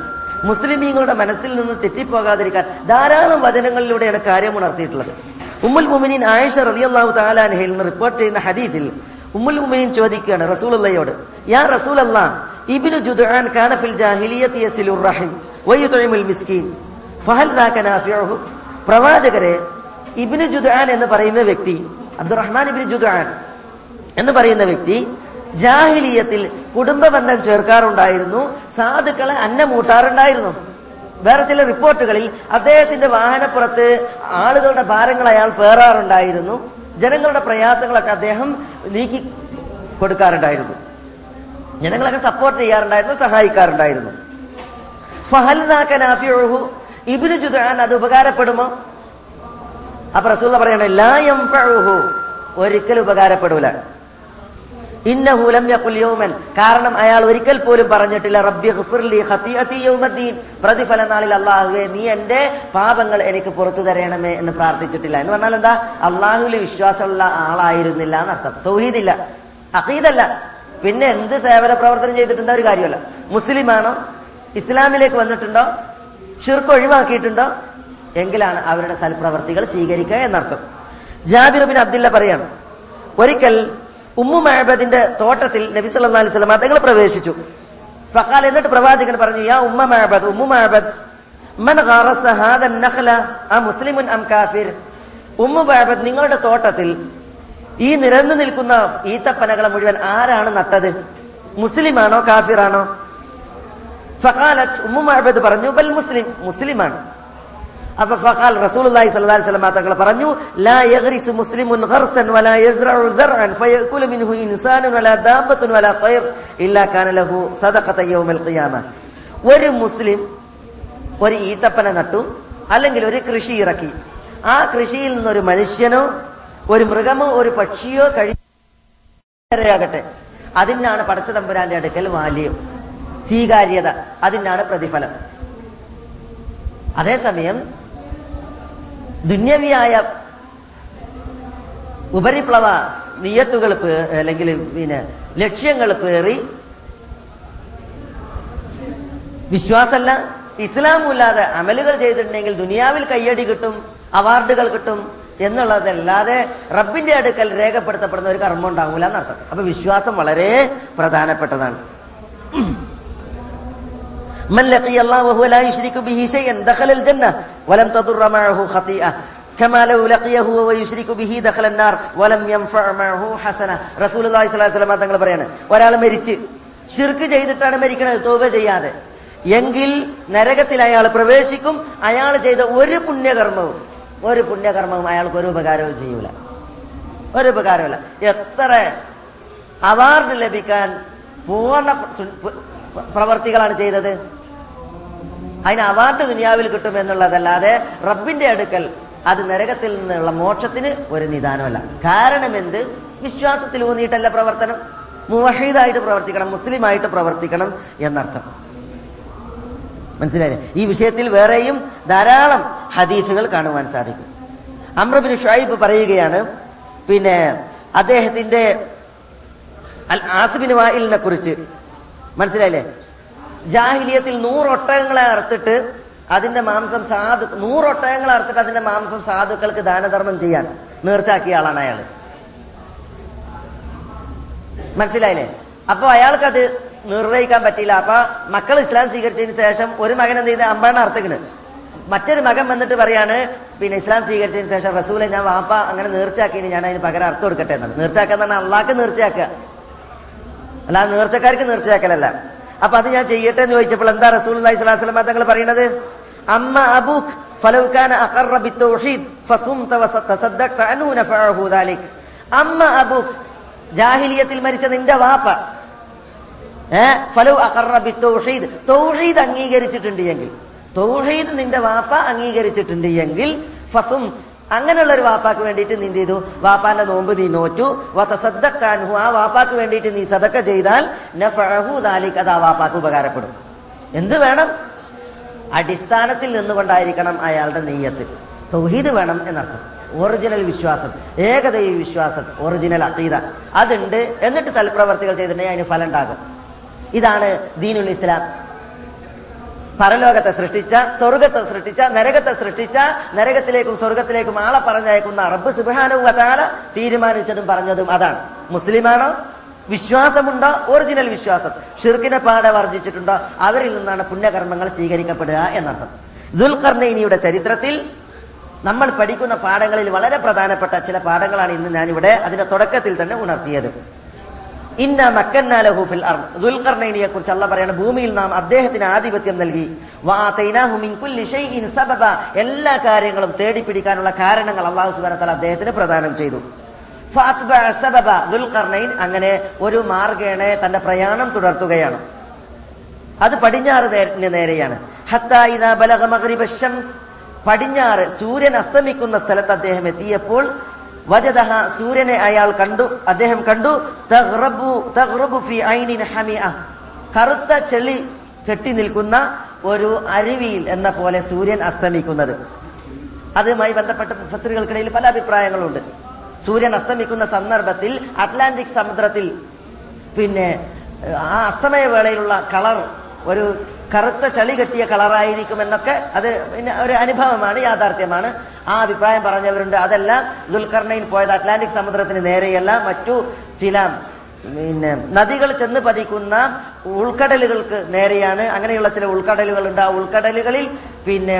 A: മുസ്ലിമീങ്ങളുടെ മനസ്സിൽ നിന്ന് തെറ്റിപ്പോകാതിരിക്കാൻ ധാരാളം വചനങ്ങളിലൂടെയാണ് കാര്യം ഉണർത്തിയിട്ടുള്ളത് ഉമ്മുൽ മുമിനിൻ ആയിഷ റളിയല്ലാഹു താലാൻഹയിൽ നിന്ന് റിപ്പോർട്ട് ചെയ്യുന്ന ഹദീസിൽ ഉമ്മുൽ മുമിനിൻ ചോദിക്കുകയാണ് റസൂൽ അള്ളയോട് യാ റസൂൽ ഇബ്നു ജുദാൻ കാന ഫിൽ ജാഹിലിയത്തി യസിലുർ റഹിം വയുത്ഇമുൽ മിസ്കീൻ. ഫഹൽ ദാക നാഫിഉഹു. പ്രവാചകരെ ഇബ്നു ജുദാൻ എന്ന് പറയുന്ന വ്യക്തി അബ്ദുറഹ്മാൻ ഇബ്നു ജുദാൻ എന്ന് പറയുന്ന വ്യക്തി ജാഹിലിയത്തിൽ കുടുംബ ബന്ധം ചേർക്കാറുണ്ടായിരുന്നു. സാധുക്കളെ അന്നമൂട്ടാറുണ്ടായിരുന്നു. വേറെ ചില റിപ്പോർട്ടുകളിൽ അദ്ദേഹത്തിന്റെ വാഹനപ്പുറത്ത് ആളുകളുടെ ഭാരങ്ങൾ അയാൾ പേറാറുണ്ടായിരുന്നു. ജനങ്ങളുടെ പ്രയാസങ്ങളൊക്കെ അദ്ദേഹം നീക്കി കൊടുക്കാറുണ്ടായിരുന്നു. ജനങ്ങളൊക്കെ സപ്പോർട്ട് ചെയ്യാറുണ്ടായിരുന്നു സഹായിക്കാറുണ്ടായിരുന്നു. ഇബിന് ജുദ്ആൻ അത് ഉപകാരപ്പെടുമോ? അപ്പൊ റസൂല പറയണേ ലാ യംഫഉഹു ഒരിക്കലും ഉപകാരപ്പെടൂല. ഇന്നഹു ലം യഖുൽ യൗമൻ കാരണം അയാൾ ഒരിക്കൽ പോലും പറഞ്ഞിട്ടില്ല റബ്ബി പ്രതിഫല നാളിൽ അല്ലാഹുവേ നീ എന്റെ പാപങ്ങൾ എനിക്ക് പുറത്തു തരണമേ എന്ന് പ്രാർത്ഥിച്ചിട്ടില്ല. എന്ന് പറഞ്ഞാൽ എന്താ? അള്ളാഹുവിൽ വിശ്വാസമുള്ള ആളായിരുന്നില്ല എന്നർത്ഥം. തൗഹീദില്ല അഖീദല്ല. പിന്നെ എന്ത് സേവന പ്രവർത്തനം ചെയ്തിട്ടുണ്ടോ ഒരു കാര്യമല്ല. മുസ്ലിമാണോ? ഇസ്ലാമിലേക്ക് വന്നിട്ടുണ്ടോ? ഷിർക്ക് ഒഴിവാക്കിയിട്ടുണ്ടോ? എങ്കിലാണ് അവരുടെ സൽപ്രവർത്തികൾ സ്വീകരിക്കുക എന്നർത്ഥം. ജാബിർ ബിൻ അബ്ദുല്ല പറയാണ് ഒരിക്കൽ ഉമ്മു മഹബദിന്റെ തോട്ടത്തിൽ നബി സല്ലല്ലാഹു അലൈഹി തങ്ങൾ പ്രവേശിച്ചു. ഫക്കാൽ എന്നിട്ട് പ്രവാചകൻ പറഞ്ഞു യാ ഉമ്മ മഹബദ് ഉമ്മു മഹബദ് മൻ ആ മുസ്ലിമുൻ അം കാഫിർ? ഉമ്മു മഹബദ് നിങ്ങളുടെ തോട്ടത്തിൽ ഈ നിരന്നു നിൽക്കുന്ന ഈത്തപ്പനകളെ മുഴുവൻ ആരാണ് നട്ടത്? മുസ്ലിമാണോ കാഫിറാണോ? ഫഹാലത്ത് പറഞ്ഞു ബൽ മുസ്ലിം മുസ്ലിമാണ്. അപ്പൊ ഫഹാൽ റസൂൽ അലൈഹി തങ്ങൾ പറഞ്ഞു ലാ യഗ്രിസു മുസ്ലിമുൻ വലാ മിൻഹു ഇൻസാനുൻ ഇല്ലാ കാന ലഹു ഖിയാമ. ഒരു മുസ്ലിം ഒരു ഈത്തപ്പന നട്ടു അല്ലെങ്കിൽ ഒരു കൃഷി ഇറക്കി. ആ കൃഷിയിൽ നിന്നൊരു മനുഷ്യനോ ഒരു മൃഗമോ ഒരു പക്ഷിയോ കഴിയാകട്ടെ അതിനാണ് പടച്ച തമ്പുരാന്റെ അടുക്കൽ വാല്യം സ്വീകാര്യത. അതിനാണ് പ്രതിഫലം. അതേസമയം ദുന്യവിയായ ഉപരിപ്ലവ നിയത്തുകൾ അല്ലെങ്കിൽ പിന്നെ ലക്ഷ്യങ്ങൾ പേറി വിശ്വാസമല്ല ഇസ്ലാമില്ലാതെ അമലുകൾ ചെയ്തിട്ടുണ്ടെങ്കിൽ ദുനിയാവിൽ കയ്യടി കിട്ടും അവാർഡുകൾ കിട്ടും എന്നുള്ളതല്ലാതെ റബ്ബിന്റെ അടുക്കൽ രേഖപ്പെടുത്തപ്പെടുന്ന ഒരു കർമ്മം ഉണ്ടാകൂല എന്നർത്ഥം അപ്പൊ വിശ്വാസം വളരെ പ്രധാനപ്പെട്ടതാണ് من لقي الله وهو لا يشرك به شيئا دخل الجنة ولم تضر معه خطيئة كما لو لقيه ويشرك به دخل النار ولم ينفع معه حسنة رسول الله صلى الله عليه وسلم തങ്ങൾ പറയാണ് ഒരാൾ മരിച്ച് ഷിർക്ക് ചെയ്തിട്ടാണ് മരിക്കണത് തോപ ചെയ്യാതെ എങ്കിൽ നരകത്തിൽ അയാൾ പ്രവേശിക്കും അയാൾ ചെയ്ത ഒരു പുണ്യകർമ്മവും ഒരു പുണ്യകർമ്മവും അയാൾക്ക് ഒരു ഉപകാരവും ചെയ്യൂല. ഒരു ഉപകാരമില്ല എത്ര അവാർഡ് ലഭിക്കാൻ പൂർണ പ്രവർത്തികളാണ് ചെയ്തത്? അതിന് അവാർഡ് ദുനിയാവിൽ കിട്ടും എന്നുള്ളതല്ലാതെ റബ്ബിന്റെ അടുക്കൽ അത് നരകത്തിൽ നിന്നുള്ള മോക്ഷത്തിന് ഒരു നിദാനമല്ല. കാരണം എന്ത്? വിശ്വാസത്തിൽ ഊന്നിയിട്ടല്ല പ്രവർത്തനം. മുവഹീദായിട്ട് പ്രവർത്തിക്കണം മുസ്ലിമായിട്ട് പ്രവർത്തിക്കണം എന്നർത്ഥം. മനസ്സിലായില്ലേ? ഈ വിഷയത്തിൽ വേറെയും ധാരാളം ഹദീസുകൾ കാണുവാൻ സാധിക്കും. അമ്രബിൻ ഷായിബ് പറയുകയാണ് പിന്നെ അദ്ദേഹത്തിന്റെ അൽ ആസിബിൻ വായിലിനെ കുറിച്ച്. മനസ്സിലായില്ലേ? ജാഹിലിയത്തിൽ നൂറൊട്ടകങ്ങളെ അറുത്തിട്ട് അതിന്റെ മാംസം സാധു നൂറൊട്ടകങ്ങളെ അറുത്തിട്ട് അതിന്റെ മാംസം സാധുക്കൾക്ക് ദാനധർമ്മം ചെയ്യാൻ നേർച്ചാക്കിയ ആളാണ് അയാൾ മനസ്സിലായില്ലേ? അപ്പൊ അയാൾക്കത് നിർവഹിക്കാൻ പറ്റിയില്ല. അപ്പൊ മക്കൾ ഇസ്ലാം സ്വീകരിച്ചതിന് ശേഷം ഒരു മകൻ എന്ത് ചെയ്ത് അമ്പാണ് അർത്ഥക്കുന്നത് മറ്റൊരു മകൻ വന്നിട്ട് പറയാണ് പിന്നെ ഇസ്ലാം സ്വീകരിച്ചതിന് ശേഷം റസൂലെ ഞാൻ വാപ്പ അങ്ങനെ നേർച്ചയാക്കിന് ഞാൻ അതിന് പകരം അർത്ഥം കൊടുക്കട്ടെ എന്നാണ്. നേർച്ചയാക്കുക എന്നാണ് അള്ളാക്ക് നേർച്ചയാക്കുക. അല്ല നേർച്ചക്കാർക്ക് നേർച്ചയാക്കലല്ല. അപ്പൊ അത് ഞാൻ ചെയ്യട്ടെ എന്ന് ചോദിച്ചപ്പോൾ എന്താ റസൂൽ തങ്ങൾ പറയുന്നത്? അമ്മ അബൂഖ് ഫലൗഖാൻ നഫഅഹു അമ്മ അബൂഖ് ജാഹിലിയത്തിൽ മരിച്ച നിന്റെ വാപ്പ തൗഹീദ് തൗഹീദ് അംഗീകരിച്ചിട്ടുണ്ട് എങ്കിൽ. തൗഹീദ് നിന്റെ വാപ്പ അംഗീകരിച്ചിട്ടുണ്ട് എങ്കിൽ ഫസും അങ്ങനെയുള്ള ഒരു വാപ്പാക്ക് വേണ്ടിയിട്ട് നീ എന്ത് ചെയ്തു. വാപ്പാന്റെ നോമ്പ് നീ നോറ്റു. വതസദ്ദഖാൻഹു ആ വാപ്പാക്ക് വേണ്ടിയിട്ട് നീ സദക്ക ചെയ്താൽ നഫഅഹു ദാലിക. അത് ആ വാപ്പാക്ക് ഉപകാരപ്പെടും. എന്ത് വേണം? അടിസ്ഥാനത്തിൽ നിന്നുകൊണ്ടായിരിക്കണം അയാളുടെ നെയ്യത്ത്. തൗഹീദ് വേണം എന്നർത്ഥം. ഒറിജിനൽ വിശ്വാസം. ഏകദൈവ വിശ്വാസം. ഒറിജിനൽ അഖീദ. അതുണ്ട്. എന്നിട്ട് സൽപ്രവർത്തികൾ ചെയ്തിട്ടുണ്ടെങ്കിൽ അതിന് ഫലം ഉണ്ടാകും. ഇതാണ് ദീനുൽ ഇസ്ലാം. പരലോകത്തെ സൃഷ്ടിച്ച സ്വർഗത്തെ സൃഷ്ടിച്ച നരകത്തെ സൃഷ്ടിച്ച നരകത്തിലേക്കും സ്വർഗത്തിലേക്കും ആളെ പറഞ്ഞയക്കുന്ന റബ്ബ് സുബാനുവതാല തീരുമാനിച്ചതും പറഞ്ഞതും അതാണ്. മുസ്ലിമാണോ? വിശ്വാസമുണ്ടോ? ഒറിജിനൽ വിശ്വാസം. ഷിർക്കിനെ പാടെ വർജിച്ചിട്ടുണ്ടോ? അവരിൽ നിന്നാണ് പുണ്യകർമ്മങ്ങൾ സ്വീകരിക്കപ്പെടുക എന്നർത്ഥം. ദുൽഖർണൈനിയുടെ ചരിത്രത്തിൽ നമ്മൾ പഠിക്കുന്ന പാഠങ്ങളിൽ വളരെ പ്രധാനപ്പെട്ട ചില പാഠങ്ങളാണ് ഇന്ന് ഞാനിവിടെ അതിന്റെ തുടക്കത്തിൽ തന്നെ ഉണർത്തിയത്. ഇന്ന മക്കന്നാലഹുഫിൽ ദുൽഖർനൈനിയെ കുറിച്ച് അല്ല പറയാണ് ഭൂമിയിൽ നാം അദ്ദേഹത്തിന് ആധിപത്യം നൽകി. സബബ. എല്ലാ കാര്യങ്ങളും തേടി പിടിക്കാനുള്ള കാരണങ്ങൾ അള്ളാഹു സുബാന അദ്ദേഹത്തിന് പ്രദാനം ചെയ്തു. സബബ അങ്ങനെ ഒരു മാർഗേണ തന്റെ പ്രയാണം തുടർത്തുകയാണ്. അത് പടിഞ്ഞാറ് നേരെയാണ്. ബലഗ പടിഞ്ഞാറ് സൂര്യൻ അസ്തമിക്കുന്ന സ്ഥലത്ത് അദ്ദേഹം എത്തിയപ്പോൾ വജദഹ സൂര്യനെ അയാൾ കണ്ടു അദ്ദേഹം കണ്ടു തഗ്റബു തഗ്റബു ഫി ഐനിൻ ഹമിഅ. കറുത്ത ചെളി കെട്ടി നിൽക്കുന്ന ഒരു അരുവിയിൽ എന്ന പോലെ സൂര്യൻ അസ്തമിക്കുന്നത്. അതുമായി ബന്ധപ്പെട്ട മുഫസ്സിറുകൾക്കിടയിൽ പല അഭിപ്രായങ്ങളുണ്ട്. സൂര്യൻ അസ്തമിക്കുന്ന സന്ദർഭത്തിൽ അറ്റ്ലാന്റിക് സമുദ്രത്തിൽ പിന്നെ ആ അസ്തമയ വേളയിലുള്ള കളർ ഒരു കറുത്ത ചളി കെട്ടിയ കളറായിരിക്കും എന്നൊക്കെ അത് പിന്നെ ഒരു അനുഭവമാണ് യാഥാർത്ഥ്യമാണ്. ആ അഭിപ്രായം പറഞ്ഞവരുണ്ട്. അതെല്ലാം ദുൽഖർണയിൽ പോയത് അറ്റ്ലാന്റിക് സമുദ്രത്തിന് നേരെയല്ല മറ്റു ചില പിന്നെ നദികൾ ചെന്ന് പതിക്കുന്ന ഉൾക്കടലുകൾക്ക് നേരെയാണ്. അങ്ങനെയുള്ള ചില ഉൾക്കടലുകളുണ്ട്. ആ ഉൾക്കടലുകളിൽ പിന്നെ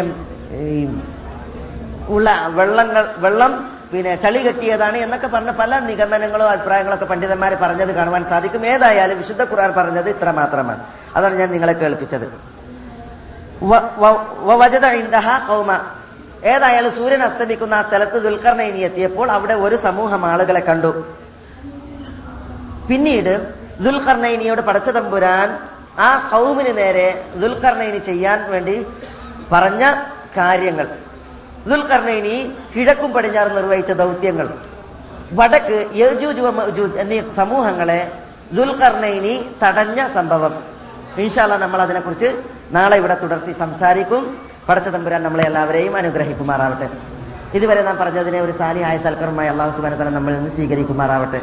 A: ഉള്ള വെള്ളങ്ങൾ വെള്ളം പിന്നെ ചളി കെട്ടിയതാണ് എന്നൊക്കെ പറഞ്ഞ പല നിഗമനങ്ങളും അഭിപ്രായങ്ങളൊക്കെ പണ്ഡിതന്മാർ പറഞ്ഞത് കാണുവാൻ സാധിക്കും. ഏതായാലും വിശുദ്ധ ഖുർആൻ പറഞ്ഞത് ഇത്ര മാത്രമാണ് അതാണ് ഞാൻ നിങ്ങളെ കേൾപ്പിച്ചത്. ഖൗമ. ഏതായാലും സൂര്യൻ അസ്തമിക്കുന്ന ആ സ്ഥലത്ത് ദുൽഖർണയിനി എത്തിയപ്പോൾ അവിടെ ഒരു സമൂഹം ആളുകളെ കണ്ടു. പിന്നീട് ദുൽഖർണയിനിയോട് പടച്ച തമ്പുരാൻ ആ കൗമിന് നേരെ ദുൽഖർണയിനി ചെയ്യാൻ വേണ്ടി പറഞ്ഞ കാര്യങ്ങൾ. ദുൽഖർണയിനി കിഴക്കും പടിഞ്ഞാറ് നിർവഹിച്ച ദൗത്യങ്ങൾ. വടക്ക് എന്നീ സമൂഹങ്ങളെ ദുൽഖർണയിനി തടഞ്ഞ സംഭവം. ഇൻഷാല്ല നമ്മൾ അതിനെക്കുറിച്ച് നാളെ ഇവിടെ തുടർത്തി സംസാരിക്കും. പടച്ച തമ്പുരാൻ നമ്മളെ എല്ലാവരെയും അനുഗ്രഹിക്കുമാറാവട്ടെ. ഇതുവരെ നാം പറഞ്ഞതിനെ ഒരു സാലിഹായ സൽക്കർമ്മമായി അള്ളാഹു സുബാനത്തല നമ്മൾ നിന്ന് സ്വീകരിക്കുമാറാവട്ടെ.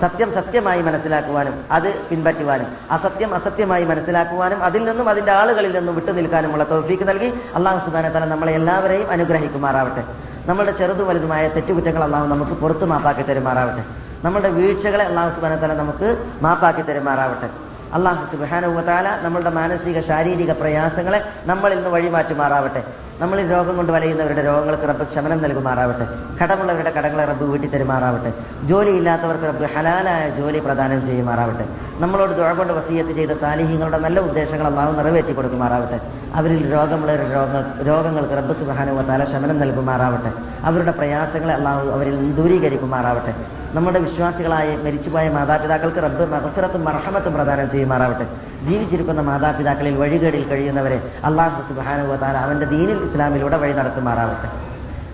A: സത്യം സത്യമായി മനസ്സിലാക്കുവാനും അത് പിൻപറ്റുവാനും അസത്യം അസത്യമായി മനസ്സിലാക്കുവാനും അതിൽ നിന്നും അതിന്റെ ആളുകളിൽ നിന്നും വിട്ടു നിൽക്കാനുമുള്ള തോഫീക്ക് നൽകി അള്ളാഹു സുബാനത്തല തല നമ്മളെ എല്ലാവരെയും അനുഗ്രഹിക്കുമാറാവട്ടെ. നമ്മുടെ ചെറുതു വലുതുമായ തെറ്റുകുറ്റങ്ങൾ അള്ളാഹു നമുക്ക് പുറത്തു മാപ്പാക്കി തരുമാറാവട്ടെ. നമ്മുടെ വീഴ്ചകളെ അള്ളാഹു സുബാനത്തല തല നമുക്ക് മാപ്പാക്കി തരുമാറാവട്ടെ. അള്ളാഹു സുബാനുവതാല നമ്മളുടെ മാനസിക ശാരീരിക പ്രയാസങ്ങളെ നമ്മളിൽ നിന്ന് വഴിമാറ്റുമാറാവട്ടെ. നമ്മളിൽ രോഗം കൊണ്ട് വലയുന്നവരുടെ രോഗങ്ങൾക്ക് റബ്ബ് ശമനം നൽകുമാറാവട്ടെ. കടമുള്ളവരുടെ കടങ്ങളെ റബ്ബ് വീട്ടി തരുമാറാവട്ടെ. ജോലിയില്ലാത്തവർക്ക് റബ്ബ് ഹലാലായ ജോലി പ്രദാനം ചെയ്യുമാറാവട്ടെ. നമ്മളോട് ദുഴ കൊണ്ട് വസീയത്ത് ചെയ്ത സാലിഹ്യങ്ങളുടെ നല്ല ഉദ്ദേശങ്ങൾ അള്ളാഹു നിറവേറ്റി കൊടുക്കുമാറാവട്ടെ. അവരിൽ രോഗമുള്ളവരുടെ രോഗങ്ങൾ രോഗങ്ങൾക്ക് റബ്ബ് സുബാനുവതാല ശമനം നൽകുമാറാവട്ടെ. അവരുടെ പ്രയാസങ്ങളെ അള്ളാഹു അവരിൽ ദൂരീകരിക്കുമാറാവട്ടെ. നമ്മുടെ വിശ്വാസികളായ മരിച്ചുപോയ മാതാപിതാക്കൾക്ക് റബ്ബ് മഹഫിറത്തും മർഹമത്തും പ്രദാനം ചെയ്യുമാറാവട്ടെ ജീവിച്ചിരിക്കുന്ന മാതാപിതാക്കളിൽ വഴികേടിൽ കഴിയുന്നവരെ അള്ളാഹു സുബാനുവതാല അവന്റെ ദീനിൽ ഇസ്ലാമിലൂടെ വഴി നടത്തുമാറാവട്ടെ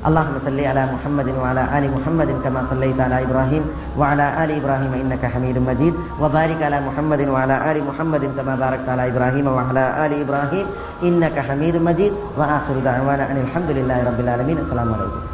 A: اللهم صل على محمد وعلى ال محمد كما صليت على ابراهيم وعلى ال ابراهيم انك حميد مجيد وبارك على محمد وعلى ال محمد كما باركت على ابراهيم وعلى ال ابراهيم انك حميد مجيد واخر دعوانا ان الحمد لله رب العالمين السلام عليكم